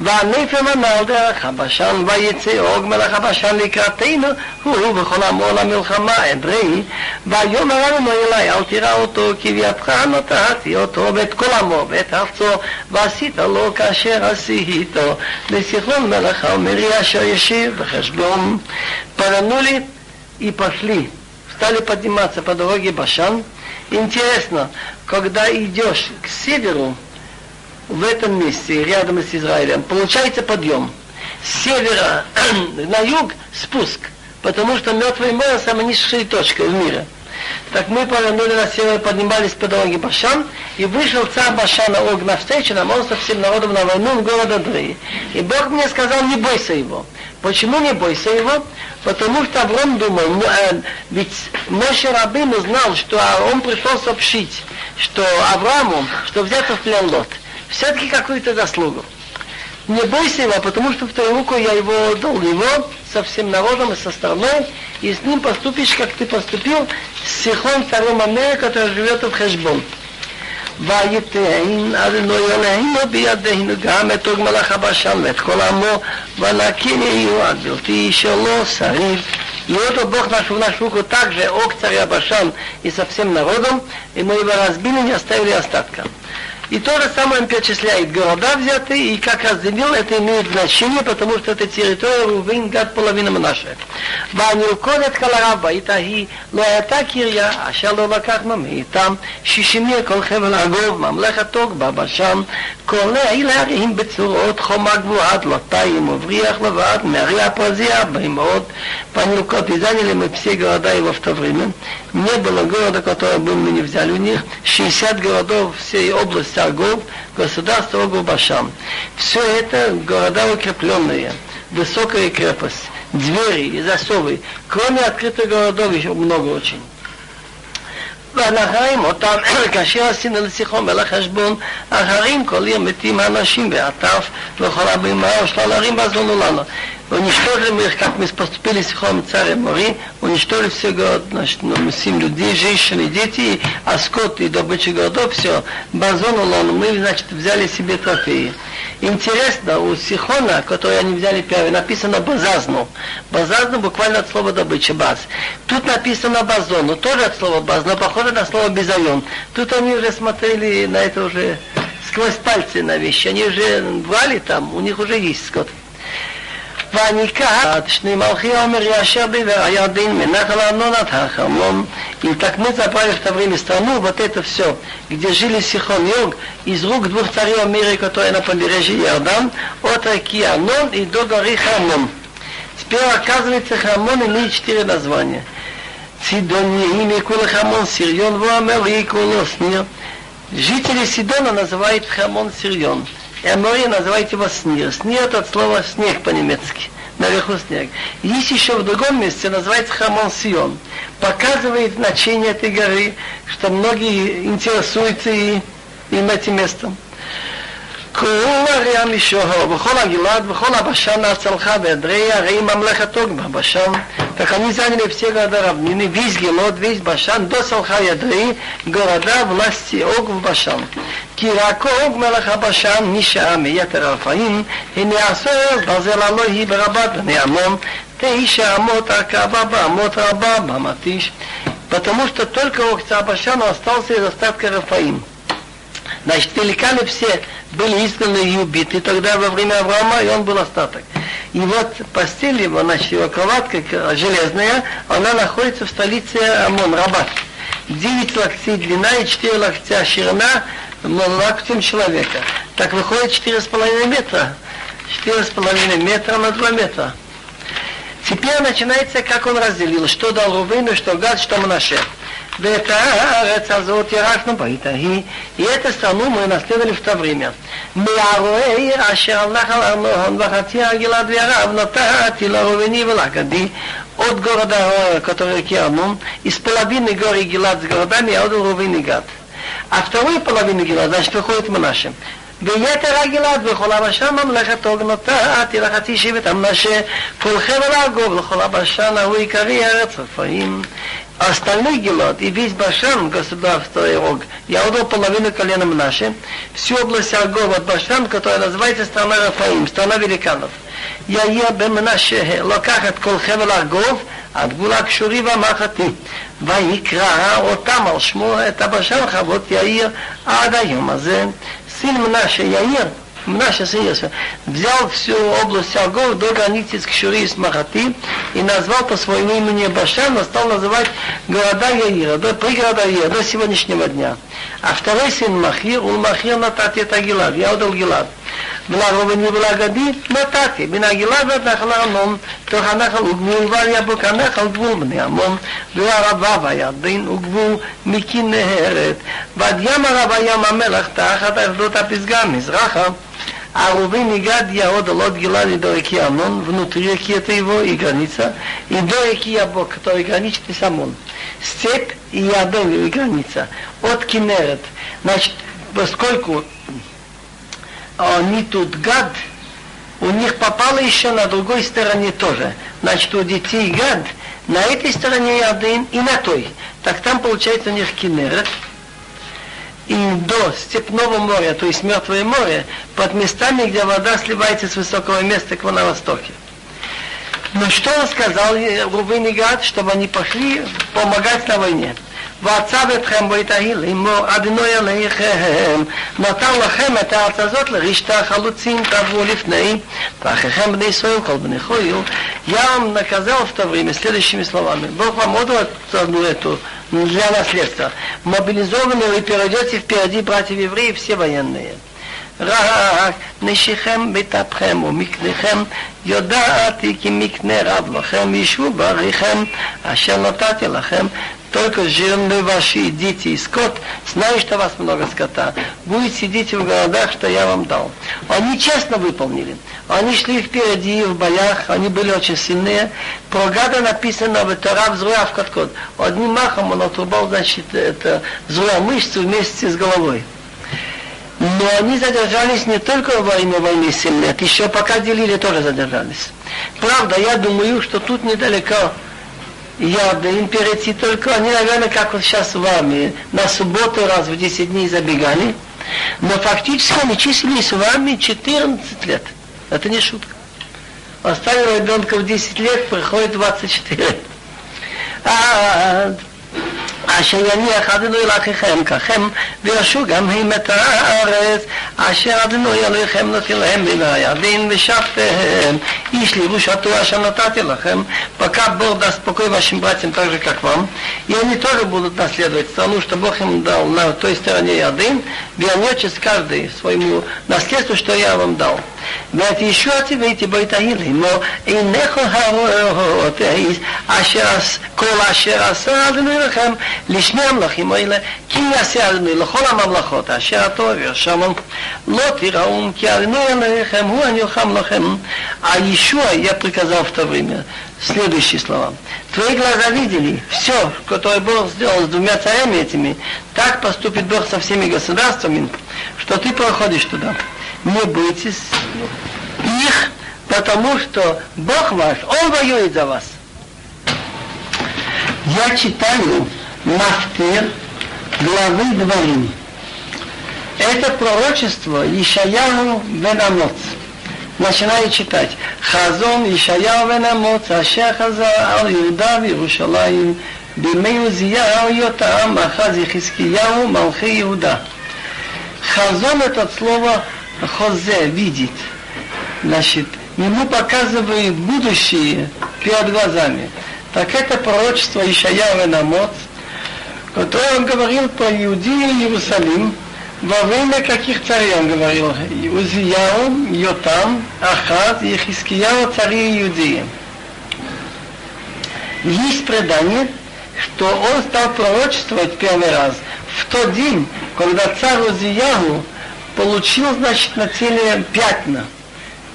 והנפל הנ"ל דרך הבשן ויצא אוג מלך הבשן לקראתנו הוא וכל עמו למלחמה עברי ויאמר לנו אלי אל תראה אותו כי בידך נתתי אותו ואת כל עמו ואת ארצו ועשית לו כאשר עשית לסיכון מלך האומרי אשר ישיב בחשבון פרנו и пошли стали подниматься по дороге Башан. Интересно, когда идешь к северу, в этом месте, рядом с Израилем, получается подъем. С севера на юг спуск, потому что Мертвое море самая низшая точка в мире. Так мы повернули на север, поднимались по дороге Башан, и вышел царь Башана Ог навстречу нам, он со всем народом на войну в город Адрей. И Бог мне сказал, не бойся его. Почему не бойся его? Потому что Авром думал, ну, э, ведь Моше Рабин знал, что он пришел сообщить, что Аврааму, что взято в плен Лот. Все-таки какую-то заслугу. Не бойся его, потому что в твою руку я его отдал, его со всем народом и со страной, и с ним поступишь, как ты поступил с Сихон царем Амея, который живет в Хешбон. ויתן אדוני אלוהינו בידינו גם את עוג מלאך הבשן ואת כל עמו ונקים יהיו עד בלתי שלא שריד И вот Бог нашу в нашу руку также ог царя Башан и со всем народом, и мы его разбили, не оставили остатка. И то же самое он перечисляет города взятые, и как разделил, это имеет значение, потому что это территория Рувин, гад половина наша. והנלכודת כלרבה איתה היא לא הייתה קריה אשר לא לקח מאיתם שישימי כל חבל הגוב ממלכת טוג בבשם כל אלה הרים בצורות חומה גבוהה דלתיים ובריח לבד מהרי הפרזיה בהמות понилкот и заняли мы все города его в то время. Не было города, который бы мы не взяли у них. 60 городов всей области Агов, государство Огу Башам. Все это города укрепленные, высокая крепость двери и засовы. Кроме открытых городов еще много очень. והנחיים אותם, כאשר עשינו לשיחו מלך חשבון, אחרים כל יום מתים האנשים והטף וכל הברימה ושלל ועזרנו לנו. уничтожили мы их, как мы поступили с Ихом царем Мори, уничтожили все город, значит, ну, мы семь людей, женщины, дети, а скот и добыча городов, все, базон улон, мы, значит, взяли себе трофеи. Интересно, у Сихона, который они взяли первый, написано базазну. Базазну буквально от слова добыча, баз. Тут написано базон, но тоже от слова баз, но похоже на слово безайон. Тут они уже смотрели на это уже сквозь пальцы на вещи. Они уже брали там, у них уже есть скот. וניקח שני מלכי עומר ישר והיה דין מנחל ארנונת החרמון. И так мы забрали в то время страну, вот это все, где жили Сихон Йог, из рук двух царей Амиры, которые на побережье Иордан, от реки Арнон и до горы Хамон. Теперь оказывается Хамон имеет четыре названия. Сидони, имя Кула Хамон, Сирьон, Вуамел и Кула Снир. Жители Сидона называют Хамон Сирьон. И море называйте его снир. Снир это от слова снег по-немецки. Наверху снег. Есть еще в другом месте, называется Хамон Сион. Показывает значение этой горы, что многие интересуются и, им этим местом. כל המשור, וכל הגלעד, וכל הבשן הצלחה ועדרי הרי ממלכת אוג בבשן. Так они заняли все города равнины, весь Гелот, весь Башан, до Салха Ядры, города власти Ог в Башан. כי רק אוג מלך הבשן נשאר מיתר הרפאים, הנה עשר ברזל אלוהי ברבת בני עמון, תשע אמות הרכבה באמות רבה במתיש. Потому что только у Башана остался из остатка Рафаим. Значит, великаны все были изгнаны и убиты тогда во время Авраама, и он был остаток. И вот постель его, значит, его кроватка железная, она находится в столице Амон, Рабат. 9 локтей длина и 4 локтя ширина локтем человека. Так выходит 4,5 метра. 4,5 метра на 2 метра. Теперь начинается, как он разделил, что дал Рувейну, что Гад, что Манаше. ואת הארץ הזאת ירשנו בעת ההיא, и эту страну мы наследовали в то время. מהרועי אשר על נחל ארנון וחצי הגלעד וירב נתתי לראובני ולגדי от города Роя, который реки Арнон, из половины горы Гилад с городами я отдал Рувин и Гад. А вторую половину Гилад, значит, выходит Манаше. ויתר הגלעד וכל הבשן ממלכת עוג נתתי לחצי שבט המנשה כל חבל הגוב לכל הבשן ההוא עיקרי ארץ רפאים остальных Гелот и весь Башан, государство Ирог, я отдал половину коленам нашим, всю область Аргов от Башан, которая называется страна Рафаим, страна великанов. Я יאיר במנשה לוקח את כל חבל ארגוב עד גבול הקשורי והמחתי ויקרא אותם על שמו את הבשן חוות יאיר עד היום הזה. סין מנשה יאיר Мнаше Иосиф, взял всю область Агов до границы с Кшури и с Махати и назвал по своему имени Башан, но стал называть города Яира, до пригорода Яира, до сегодняшнего дня. А второй сын Махир, на Тати это Гилад, я отдал Гилад ולרובני ולגדי נתתי מן הגלעד ועד נחל ארנון תוך הנחל וגבול ועל יבוק הנחל גבול בני עמון וערבה והירדן וגבול מכנרת ועד ים ערבה ים המלח תחת ארדות הפסגה מזרחה а Рувен и Гад я отдал от Гелады до реки Амон, внутри реки это его и граница, и до реки Ябок, который граничит и Самон. Степь и Яден и граница. От Кинерет. Значит, поскольку они тут гад, у них попало еще на другой стороне тоже. Значит, у детей гад на этой стороне Ярден и на той. Так там получается у них Кинерет, и до Степного моря, то есть Мертвое море, под местами, где вода сливается с высокого места к на востоке. Но что он сказал Рувен и Гад, чтобы они пошли помогать на войне? ועצב אתכם בו יתהי לאמור אדינוי עליכם נתן לכם את הארץ הזאת לרשתה חלוצים תעברו לפני ואחריכם בני ישראל כל בני חויו я вам наказал в то время следующими словами. Бог вам отдал одну эту для наследства. Мобилизованные вы перейдете впереди братьев евреев все военные. רק נשיכם בטפכם ומקניכם יודעתי כי מקנה רב לכם ישבו בריכם אשר נתתי לכם только жирные ваши дети и скот, знаю, что у вас много скота, будет сидеть в городах, что я вам дал. Они честно выполнили. Они шли впереди в боях, они были очень сильные. Про гада написано в Тора взруя в каткот. Одним махом он отрубал, значит, это взруя мышцу вместе с головой. Но они задержались не только во время войны 7 лет, еще пока делили, тоже задержались. Правда, я думаю, что тут недалеко я да им перейти только, они, наверное, как вот сейчас в армии, на субботу раз в 10 дней забегали, но фактически они числились в армии 14 лет. Это не шутка. Оставил ребенка в 10 лет, приходит 24. А, אשר יניח אדוני לאחיכם ככם וירשו גם הם את הארץ אשר אדוני אלוהיכם נותן להם מן הירדן ושבתם איש לירושתו אשר нотати לכם пока Бог даст покой вашим братьям так же как вам и они тоже будут наследовать страну что Бог им дал на той стороне Ярдын вернетесь каждый своему наследству что я вам дал ואת ישועתי והייתי בו יתהיל עמו אינך הרואות אשר כל אשר עשה אדוני לכם לשני המלכים האלה כי יעשה אדוני לכל הממלכות אשר אתה עובר שם לא תיראום כי אדוני עליכם הוא הנלחם לכם а Иешуа я приказал в то время следующие слова. Твои глаза видели все, которое Бог сделал с двумя царями этими, так поступит Бог со всеми государствами, что ты проходишь туда. не бойтесь их, потому что Бог ваш, Он воюет за вас. Я читаю Мафтир главы Дворим. Это пророчество Ишаяу Венамоц. Начинаю читать. Хазон Ишаяу Венамоц, Ашер Хазар Ал Иуда Иерушалаим, בימי עוזיהו יותם, אחז יחזקיהו מלכי יהודה. Хазон это слово хозе, видит. Значит, ему показывает будущее перед глазами. Так это пророчество Ишаява Намот, которое он говорил про Иудею и Иерусалим, во время каких царей он говорил? Узияу, Йотам, Ахаз и Хискияу, цари Иудеи. Есть предание, что он стал пророчествовать первый раз в тот день, когда царь Узияу получил, значит, на теле пятна,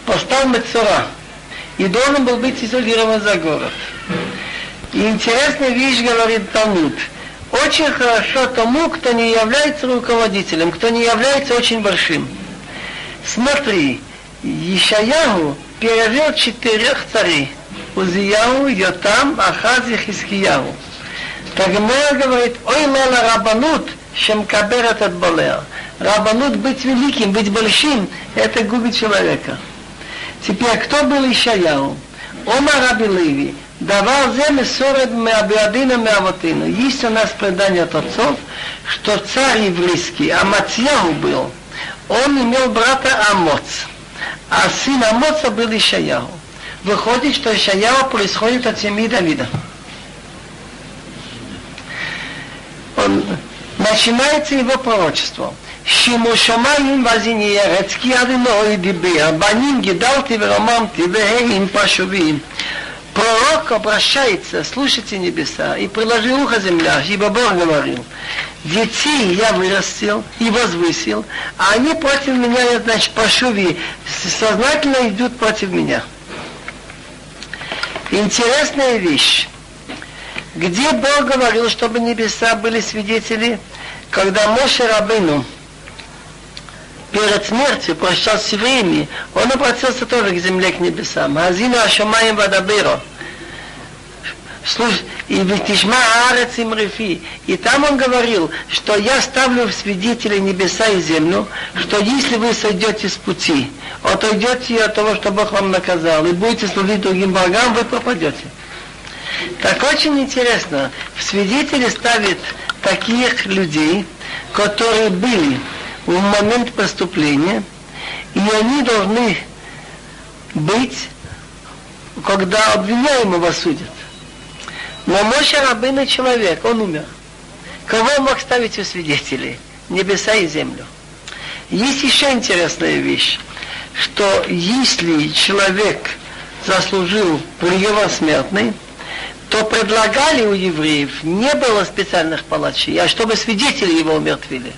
постал Мецура и должен был быть изолирован за город. И интересная вещь говорит Талмуд. Очень хорошо тому, кто не является руководителем, кто не является очень большим. Смотри, Ишаяху пережил четырех царей. Узияу, Йотам, Ахаз и Хискияу. Так Гмора говорит, ой лала рабанут, чем кабер этот болер. Рабанут быть великим, быть большим, это губит человека. Теперь, кто был Ишаяу? Ома Раби Леви, Давал землю сорок Абиадина Меавотина. Есть у нас предание от отцов, что царь еврейский Амацьяу был, он имел брата Амоц, а сын Амоца был Ишаяу. Выходит, что Ишаяу происходит от семьи Давида. Он, начинается его пророчество. Шимушамаим вазиньерецки адиной дибе, а баним гидалти веромамти веим пашувим. Пророк обращается, слушайте небеса, и приложи ухо земля, ибо Бог говорил, детей я вырастил и возвысил, а они против меня, значит, пошуви, сознательно идут против меня. Интересная вещь. Где Бог говорил, чтобы небеса были свидетели, когда Моше Рабыну перед смертью прощался с евреями, он обратился тоже к земле, к небесам. Азину Ашамаем Вадаберо. И Витишма Арец им Рефи. И там он говорил, что я ставлю в свидетели небеса и землю, что если вы сойдете с пути, отойдете от того, что Бог вам наказал, и будете служить другим богам, вы пропадете. Так очень интересно, в свидетели ставят таких людей, которые были в момент преступления, и они должны быть, когда обвиняемого судят. Но Моше Рабына человек, он умер. Кого он мог ставить у свидетелей? Небеса и землю. Есть еще интересная вещь, что если человек заслужил приговор смертный, то предлагали у евреев, не было специальных палачей, а чтобы свидетели его умертвили.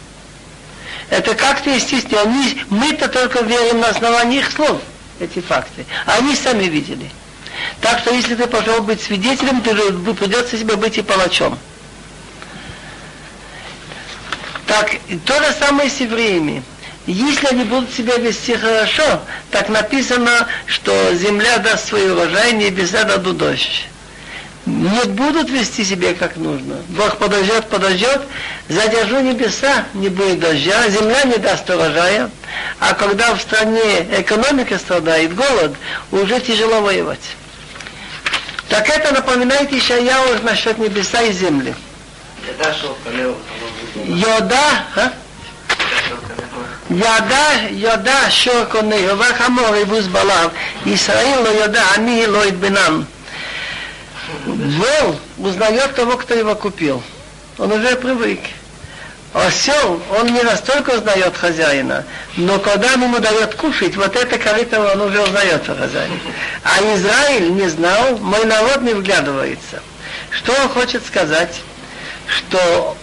Это как-то естественно. Они, мы-то только верим на основании их слов, эти факты. А они сами видели. Так что если ты пошел быть свидетелем, ты придется себе быть и палачом. Так, то же самое с евреями. Если они будут себя вести хорошо, так написано, что земля даст свой урожай, небеса дадут дождь не будут вести себя как нужно. Бог подождет, подождет, задержу небеса, не будет дождя, земля не даст урожая, а когда в стране экономика страдает, голод, уже тяжело воевать. Так это напоминает еще я уже насчет небеса и земли. Йода, а? ידע, ידע שור קונהו, וחמור יבוז בלב, ישראל לא ידע, אני לא אתבנם. Вол узнает того, кто его купил. Он уже привык. Осел, он не настолько узнает хозяина, но когда он ему дает кушать, вот это корыто он уже узнает хозяина. А Израиль не знал, мой народ не вглядывается. Что он хочет сказать? Что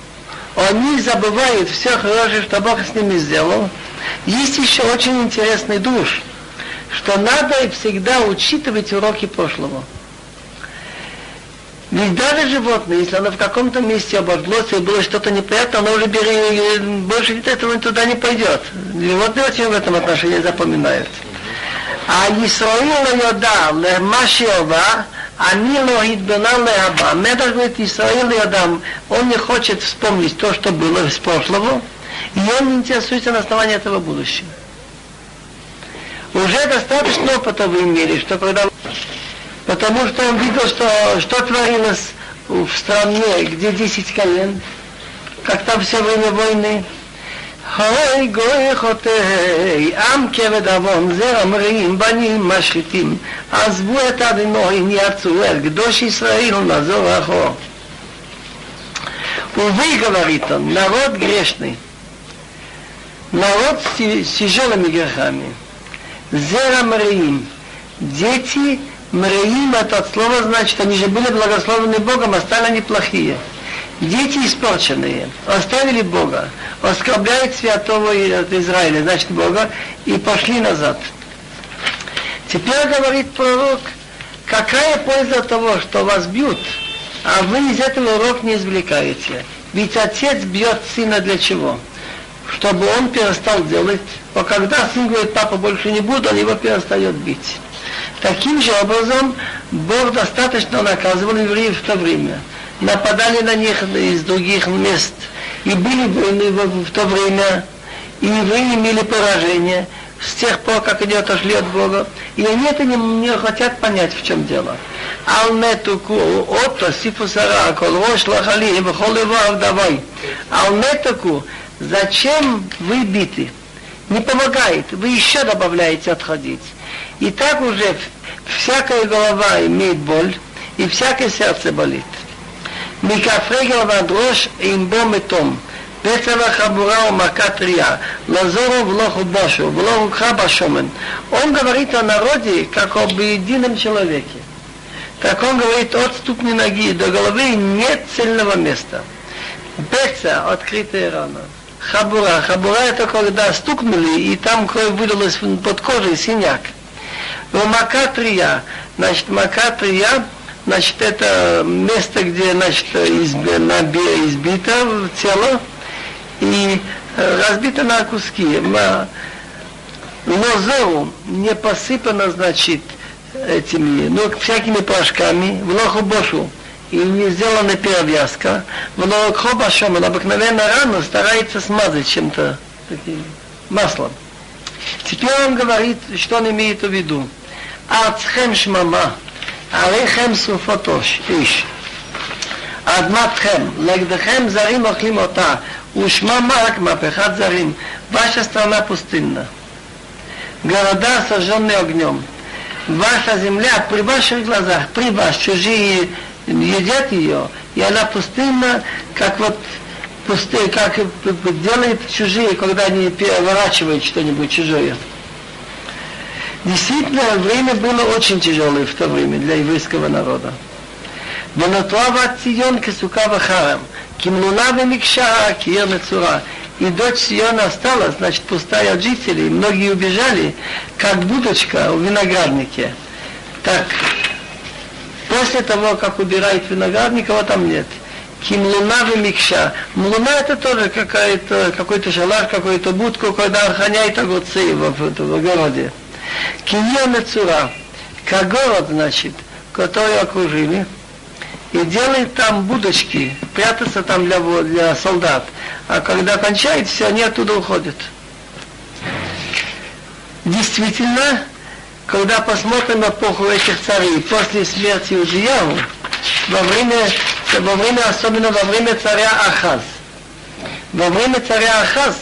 они забывают все хорошее, что Бог с ними сделал. Есть еще очень интересный душ, что надо всегда учитывать уроки прошлого. Ведь даже животное, если оно в каком-то месте обожглось и было что-то неприятное, оно уже бери, больше этого туда не пойдет. Животные очень в этом отношении запоминают. А Исраил йода лемашиова, они лохит бена леаба. Медах говорит, Исраил йодам, он не хочет вспомнить то, что было из прошлого, и он не интересуется на основании этого будущего. Уже достаточно опыта вы имели, что когда потому что он видел, что, что творилось в стране, где 10 колен, как там все время войны. הוי גוי חוטאי, עם כבד עוון, זרע מרעים, בנים משחיתים, עזבו את אדינוהים, יצאו אל קדוש ישראל ולעזור אחור. Увы, говорит он, народ грешный, народ с тяжелыми грехами, зера мреим, дети Мреим это от слова значит, они же были благословены Богом, а стали они плохие. Дети испорченные, оставили Бога, оскорбляют святого Израиля, значит Бога, и пошли назад. Теперь говорит пророк, какая польза того, что вас бьют, а вы из этого урок не извлекаете. Ведь отец бьет сына для чего? Чтобы он перестал делать. А когда сын говорит, папа больше не буду, он его перестает бить. Таким же образом Бог достаточно наказывал евреев в то время. Нападали на них из других мест. И были войны в то время. И евреи имели поражение с тех пор, как они отошли от Бога. И они это не, не хотят понять, в чем дело. Алметуку, ото, сифусара, колрош, лахали, вахолевав, давай. Алметуку, зачем вы биты? Не помогает, вы еще добавляете отходить. И так уже всякая голова имеет боль, и всякое сердце болит. מכף ועד ראש עם בו מתום. פצע וחבורה ומכה טריה, лазору ולא חובושו, ולא רוקחה בשומן. Он говорит о народе, как об едином человеке. Так он говорит, от ступни ноги до головы нет цельного места. Пеца, открытая рана. Хабура. Хабура это когда стукнули, и там кровь выдалась под кожей, синяк. Но макатрия, значит, макатрия, значит, это место, где, значит, изби, избито тело и э, разбито на куски. Лозеру не посыпано, значит, этими, ну, всякими порошками, в лоху бошу, и не сделана перевязка, в лоху башом, обыкновенно рану старается смазать чем-то таким маслом. Теперь он говорит, что он имеет в виду. Ацхем шмама, алейхем суфотош, иш. Адматхем, легдахем зарим охлим ота, ушма марк мапехат зарим. Ваша страна пустынна. Города сожженные огнем. Ваша земля при ваших глазах, при вас, чужие едят ее, и она пустынна, как вот пустые, как делают чужие, когда они переворачивают что-нибудь чужое. Действительно, время было очень тяжелое в то время для еврейского народа. ונותרה ציון כסוכה וחרם, כמלונה ומקשה, כעיר נצורה. И дочь Сиона осталась, значит, пустая от жителей, многие убежали, как будочка в винограднике. Так, после того, как убирают виноградник, его там нет. Кимлуна и микша. Млуна это тоже какая-то, какой-то шалаш, какую-то будку, когда охраняет огурцы в, в, в огороде. Киньон Цура, как город, значит, который окружили, и делает там будочки, прятаться там для, для солдат. А когда кончает, все, они оттуда уходят. Действительно, когда посмотрим эпоху этих царей после смерти Удияу, во время, во время, особенно во время царя Ахаз, во время царя Ахаз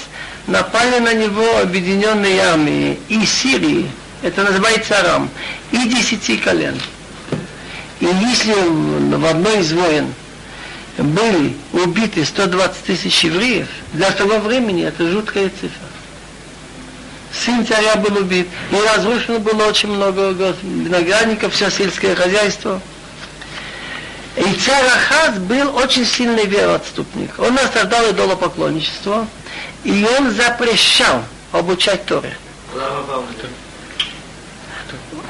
напали на него объединенные армии и Сирии, это называется Арам, и десяти колен. И если в одной из войн были убиты 120 тысяч евреев, для того времени это жуткая цифра. Сын царя был убит, и разрушено было очень много виноградников, все сельское хозяйство. И царь Ахаз был очень сильный вероотступник. Он насаждал идолопоклонничество, и он запрещал обучать Торе.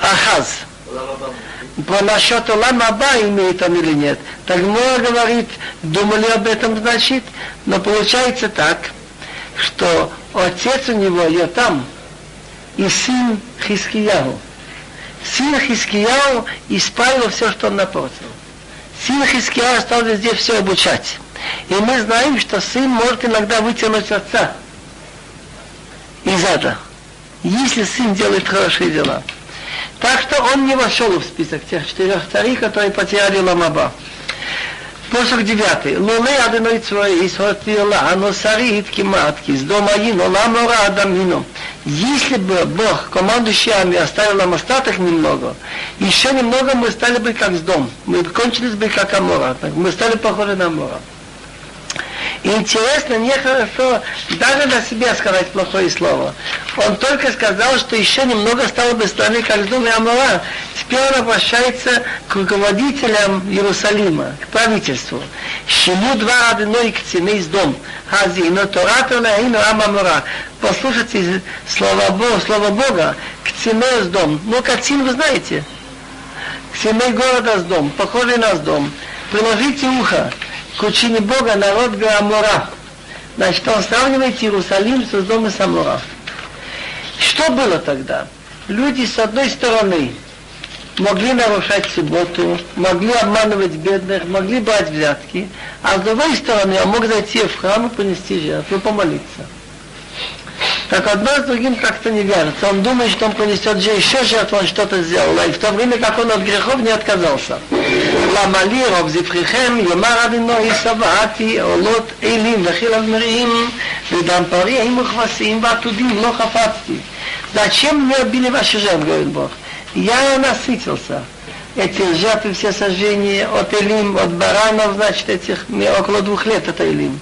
Ахаз. по насчет Ламаба имеет он или нет. Так Мора говорит, думали об этом, значит, но получается так, что отец у него, я там, и сын Хискияу. Сын Хискияу исправил все, что он напортил. Сын Хискияу остался здесь все обучать. И мы знаем, что сын может иногда вытянуть отца из ада, если сын делает хорошие дела. Так что он не вошел в список тех четырех царей, которые потеряли Ламаба посох 9. Лоле аденой цвои, сотила, оно а ну, сарит матки с дома ин, оламора адамином. Если бы Бог, командующий армией, оставил нам остаток немного, еще немного мы стали бы как с дом. Мы кончились бы как Амора. Мы стали похожи на Амора. Интересно, нехорошо даже на себя сказать плохое слово. Он только сказал, что еще немного стало бы страны как Дум и Амора. Теперь он обращается к руководителям Иерусалима, к правительству. Шиму два одной к цене из дом. Хазину, Торату, Лаину, Амамора. Послушайте слова Бога, слова Бога, к цене из дом. Ну, кацин вы знаете. К цене города с дом, похожий на с дом. Приложите ухо к учению Бога народ Гамора. Значит, он сравнивает Иерусалим с домом Самора. Что было тогда? Люди, с одной стороны, могли нарушать субботу, могли обманывать бедных, могли брать взятки, а с другой стороны, он мог зайти в храм и принести жертву, помолиться. Так одно с другим как-то не вяжется. Он думает, что он принесет же еще жертву, он что-то сделал. И в то время, как он от грехов не отказался. למלי רוב זבחיכם, יאמר אדינוי שבעתי עולות אלים וחיל מריעים ודם פרעים וכבשים ועתודים לא חפצתי. Зачем мне убили ваши жертвы, говорит Бог? Я насытился. Эти жертвы все сожжения от Элим, от баранов, значит, этих около двух лет это Элим.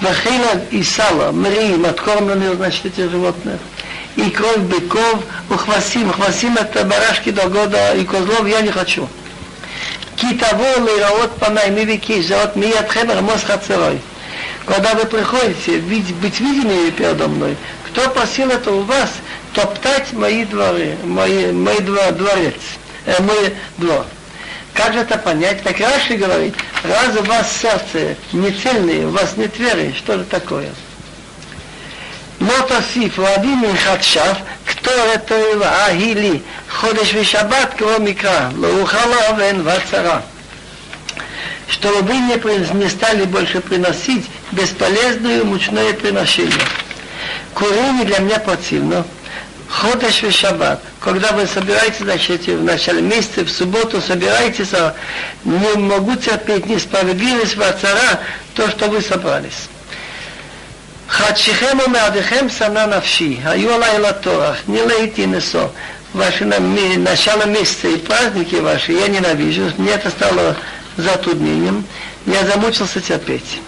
Вахейла и сало, мри, латкорм на значит этих животных. И кровь быков, ухвасим, ухвасим это барашки до года, и козлов я не хочу. Китаво лейраот панай, ми вики, жаот ми ядхебер, мос хацерой. Когда вы приходите быть, быть видимыми передо мной, кто просил это у вас, топтать мои дворы, мои, мои два дворец, э, мой двор. Как же это понять? Так Раши говорит, раз у вас сердце не цельное, у вас нет веры, что же такое? Мотосиф, один хатшав, кто это Ахили, ходишь в шаббат, кого микра, лаухала вен вацара. Чтобы вы не, не стали больше приносить бесполезное мучное приношение. Курение для меня противно. Ходишь в шаббат, Когда вы собираетесь, значит, в начале месяца, в субботу собираетесь, а не могу терпеть несправедливость, вацара, то, что вы собрались. חדשיכם ומעדיכם שנא נפשי, היו עליי לטורח, не лейте несо. Ваши начало месяца и праздники ваши я ненавижу, мне это стало затруднением, я замучился терпеть.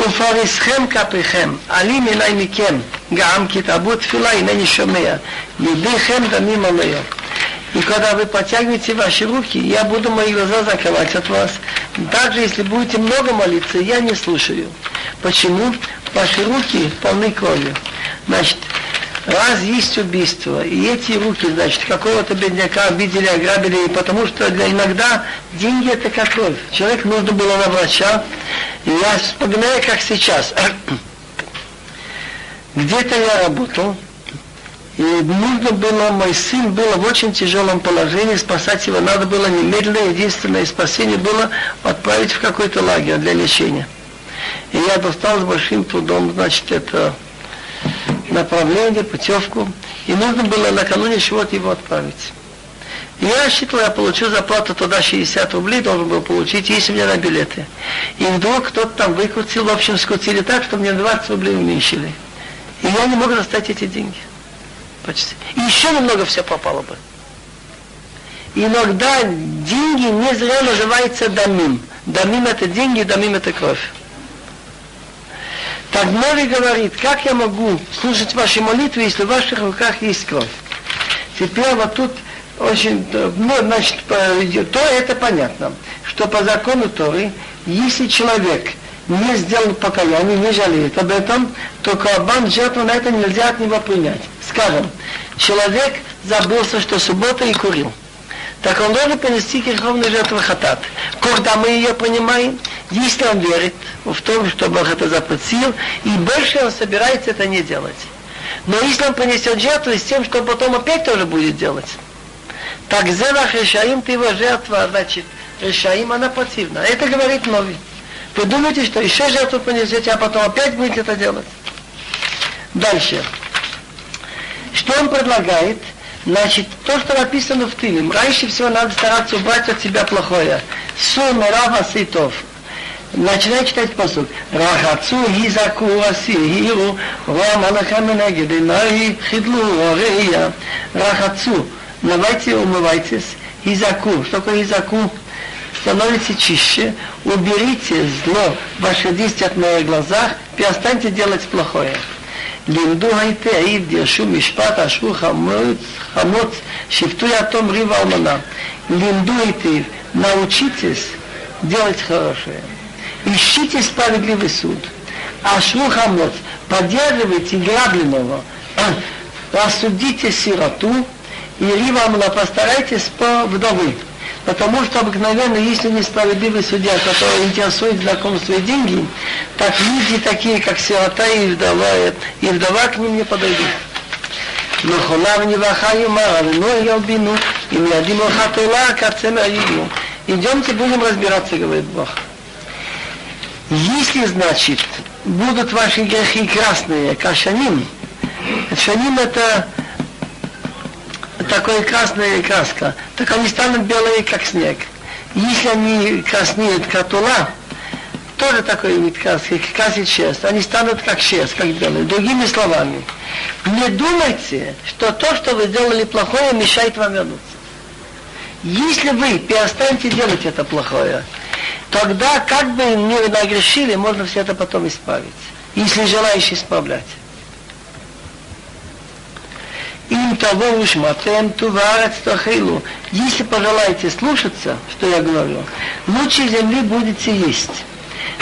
ופריסכם כפיכם, עלים אלי מכם, גם כי תרבו תפילה הנני שומע, ידיכם דמים עליהם. И когда вы подтягиваете ваши руки, я буду мои глаза закрывать от вас. Также, если будете много молиться, я не слушаю. Почему? Ваши руки полны кровью. Значит, раз есть убийство, и эти руки, значит, какого-то бедняка обидели, ограбили, потому что для иногда деньги это как кровь. Человек нужно было на врача, и я вспоминаю, как сейчас. Где-то я работал, и нужно было, мой сын был в очень тяжелом положении, спасать его надо было немедленно, единственное спасение было отправить в какой-то лагерь для лечения. И я достал с большим трудом, значит, это направление, путевку, и нужно было накануне чего-то его отправить. Я рассчитывал, я получу зарплату туда 60 рублей, должен был получить, у меня на билеты. И вдруг кто-то там выкрутил, в общем, скрутили так, что мне 20 рублей уменьшили. И я не мог достать эти деньги почти. И еще немного все пропало бы. Иногда деньги не зря называются дамим. Дамим это деньги, дамим это кровь. Так Море говорит, как я могу слушать ваши молитвы, если в ваших руках есть кровь? Теперь вот тут очень, ну, значит, то это понятно, что по закону Торы, если человек не сделал покаяние, не жалеет об этом, то карбан жертву на это нельзя от него принять. Скажем, человек забылся, что суббота и курил. Так он должен понести греховную жертву хатат. Когда мы ее понимаем, если он верит в том, что Бог это запретил, и больше он собирается это не делать. Но если он принесет жертву с тем, что потом опять тоже будет делать, так зелах решаим ты его жертва, значит, решаим она противна. Это говорит Нови. Вы думаете, что еще жертву понесете, а потом опять будете это делать? Дальше. Что он предлагает? Значит, то, что написано в Тилим, раньше всего надо стараться убрать от себя плохое. Сум рава ситов. Начинай читать посуд. Рахацу хизаку асихиру рам алаха менегед инаи хидлу рея. Рахацу. Давайте умывайтесь. Хизаку. Что такое хизаку? становится чище, уберите зло, ваше действие от моих глазах, перестаньте делать плохое. לימדו היטב, דרשו משפט, אשרו חמוץ, חמוץ, שפטו יתום ריב אלמנה. לימדו היטב, научитесь делать хорошее. Ищите справедливый суд. Ашру хамот, поддерживайте грабленного, рассудите сироту, и ривамла постарайтесь по вдовы. Потому что обыкновенно, если несправедливый судья, который интересует знакомство и деньги, так люди такие, как сирота и вдова, и вдова к ним не подойдут. Но хулав не вахаю но ну, я убину, и мы один хатыла, кацена юбину. Идемте, будем разбираться, говорит Бог. Если, значит, будут ваши грехи красные, как шаним, шаним это такая красная краска, так они станут белые, как снег. Если они краснеют, как тула, тоже такой вид краски, красит шерсть, они станут как шерсть, как белые. Другими словами, не думайте, что то, что вы сделали плохое, мешает вам вернуться. Если вы перестанете делать это плохое, тогда, как бы не нагрешили, можно все это потом исправить. Если желаешь исправлять. Им того ушматем туварец тахилу. Если пожелаете слушаться, что я говорю, лучше земли будете есть.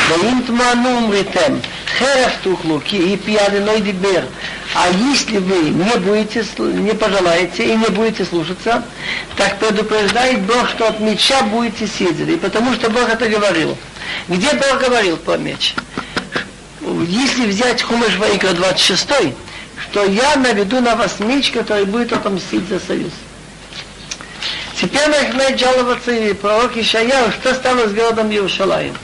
Да им тману умритем, херев тухлу, и пьяный дибер. А если вы не будете, не пожелаете и не будете слушаться, так предупреждает Бог, что от меча будете съедены. Потому что Бог это говорил. Где Бог говорил про меч? Если взять Хумаш Ваикра 26, что я наведу на вас меч, который будет отомстить за союз. Теперь начинает жаловаться и пророк Ишаяу, что стало с городом Иерушалаем.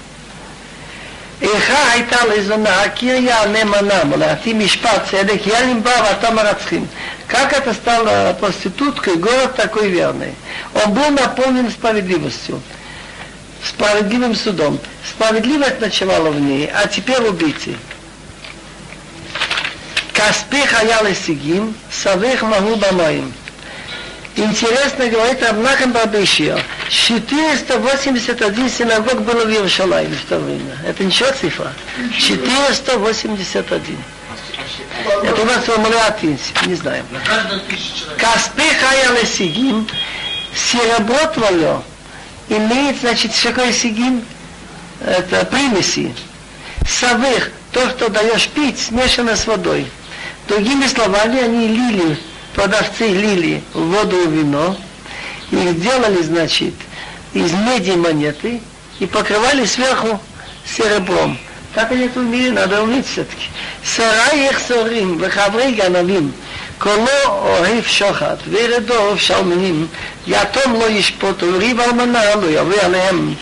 איכה הייתה לזונה, קריה נאמנה, מלאתי משפט צדק, я им баба, а марацхим. Как это стало проституткой, город такой верный. Он был наполнен справедливостью, справедливым судом. Справедливость ночевала в ней, а теперь убийцы. Каспи хаял сигим, савих магу бамаим. Интересно говорит Рабнахам Бабишио, 481 синагог было в Иерусалиме в то время. Это ничего цифра. 481. Это у нас в не знаем. Каспи хаял сигим, серебро твое, имеет, значит, такое сигим? Это примеси. Савых, то, что даешь пить, смешано с водой. Другими словами, они лили, продавцы лили воду и вино, их делали, значит, из меди монеты и покрывали сверху серебром. Так они это умели, надо уметь все-таки. Сарай их сорим, וחברי גנבים, קולו אוהב שוחד, וירדו שלמנים, יתום לא ישפוט, וריב אלמנה לא יבוא עליהם.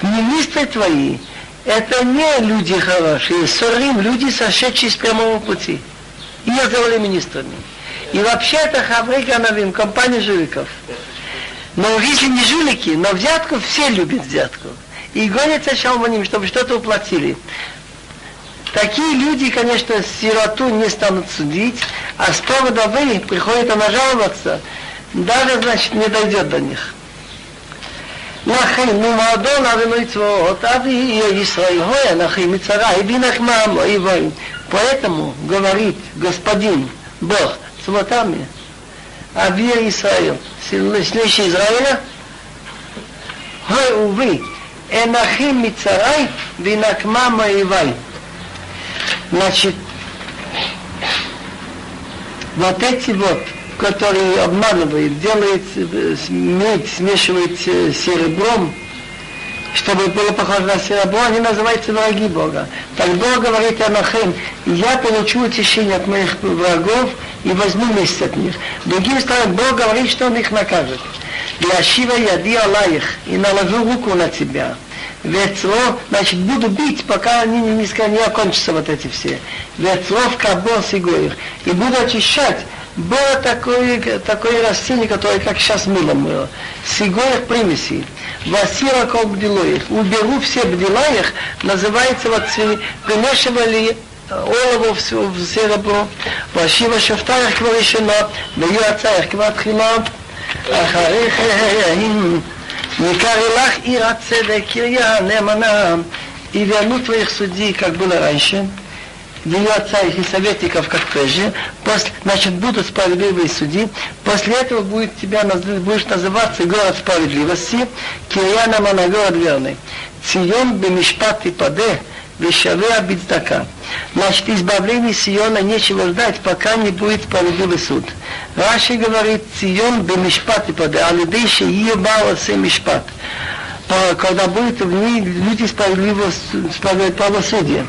Министры твои, это не люди хорошие, сорим, люди, сошедшие с прямого пути. Их сделали министрами. И вообще это Хаврей Ганавим, компания жуликов. Но если не жулики, но взятку все любят взятку. И гонятся шалманим, чтобы что-то уплатили. Такие люди, конечно, сироту не станут судить, а с повода вы приходит она жаловаться, даже, значит, не дойдет до них. לכן נועדו לאבינו צבאות, אבי ישראל, הוי אנכי מצרה, הביא נחמם, אויבוים. Поэтому говорит господин Бог цвотами, Авир Израиль, сильнейший Израиля, Хой, увы, Энахим Мицарай, Винакма Маевай. Значит, вот эти вот который обманывает, делает медь, смешивает серебром, чтобы было похоже на серебро, они называются враги Бога. Так Бог говорит Анахем, я получу утешение от моих врагов и возьму месть от них. Другим словом, Бог говорит, что он их накажет. Яшива яди Аллах, и наложу руку на тебя. Вецро, значит, буду бить, пока они не, не, не окончатся вот эти все. Вецро в кабон сигоих. И буду очищать было такое, такое растение, которое как сейчас мыло мыло. Сигоих примеси. Васира кол бдилоих. Уберу все бдила их, называется вот примешивали олово в серебро. Вашива шафтаях כבר ראשונה, ויהיו הצעך כבר תחילה. אחריך נקרא לך עיר הצדק, קריה נאמנה, и вернут твоих судей, как было раньше, ее отца и советников, как прежде, после, значит, будут справедливые судьи, после этого будет тебя, будешь называться город справедливости, Кирьяна Мана, город верный. Цион бемишпат и паде, вешавеа биддака. Значит, избавление Сиона нечего ждать, пока не будет справедливый суд. Раши говорит, Цион бемишпат и паде, а людей ее бала се мишпат. Когда будет в ней люди справедливого правосудия.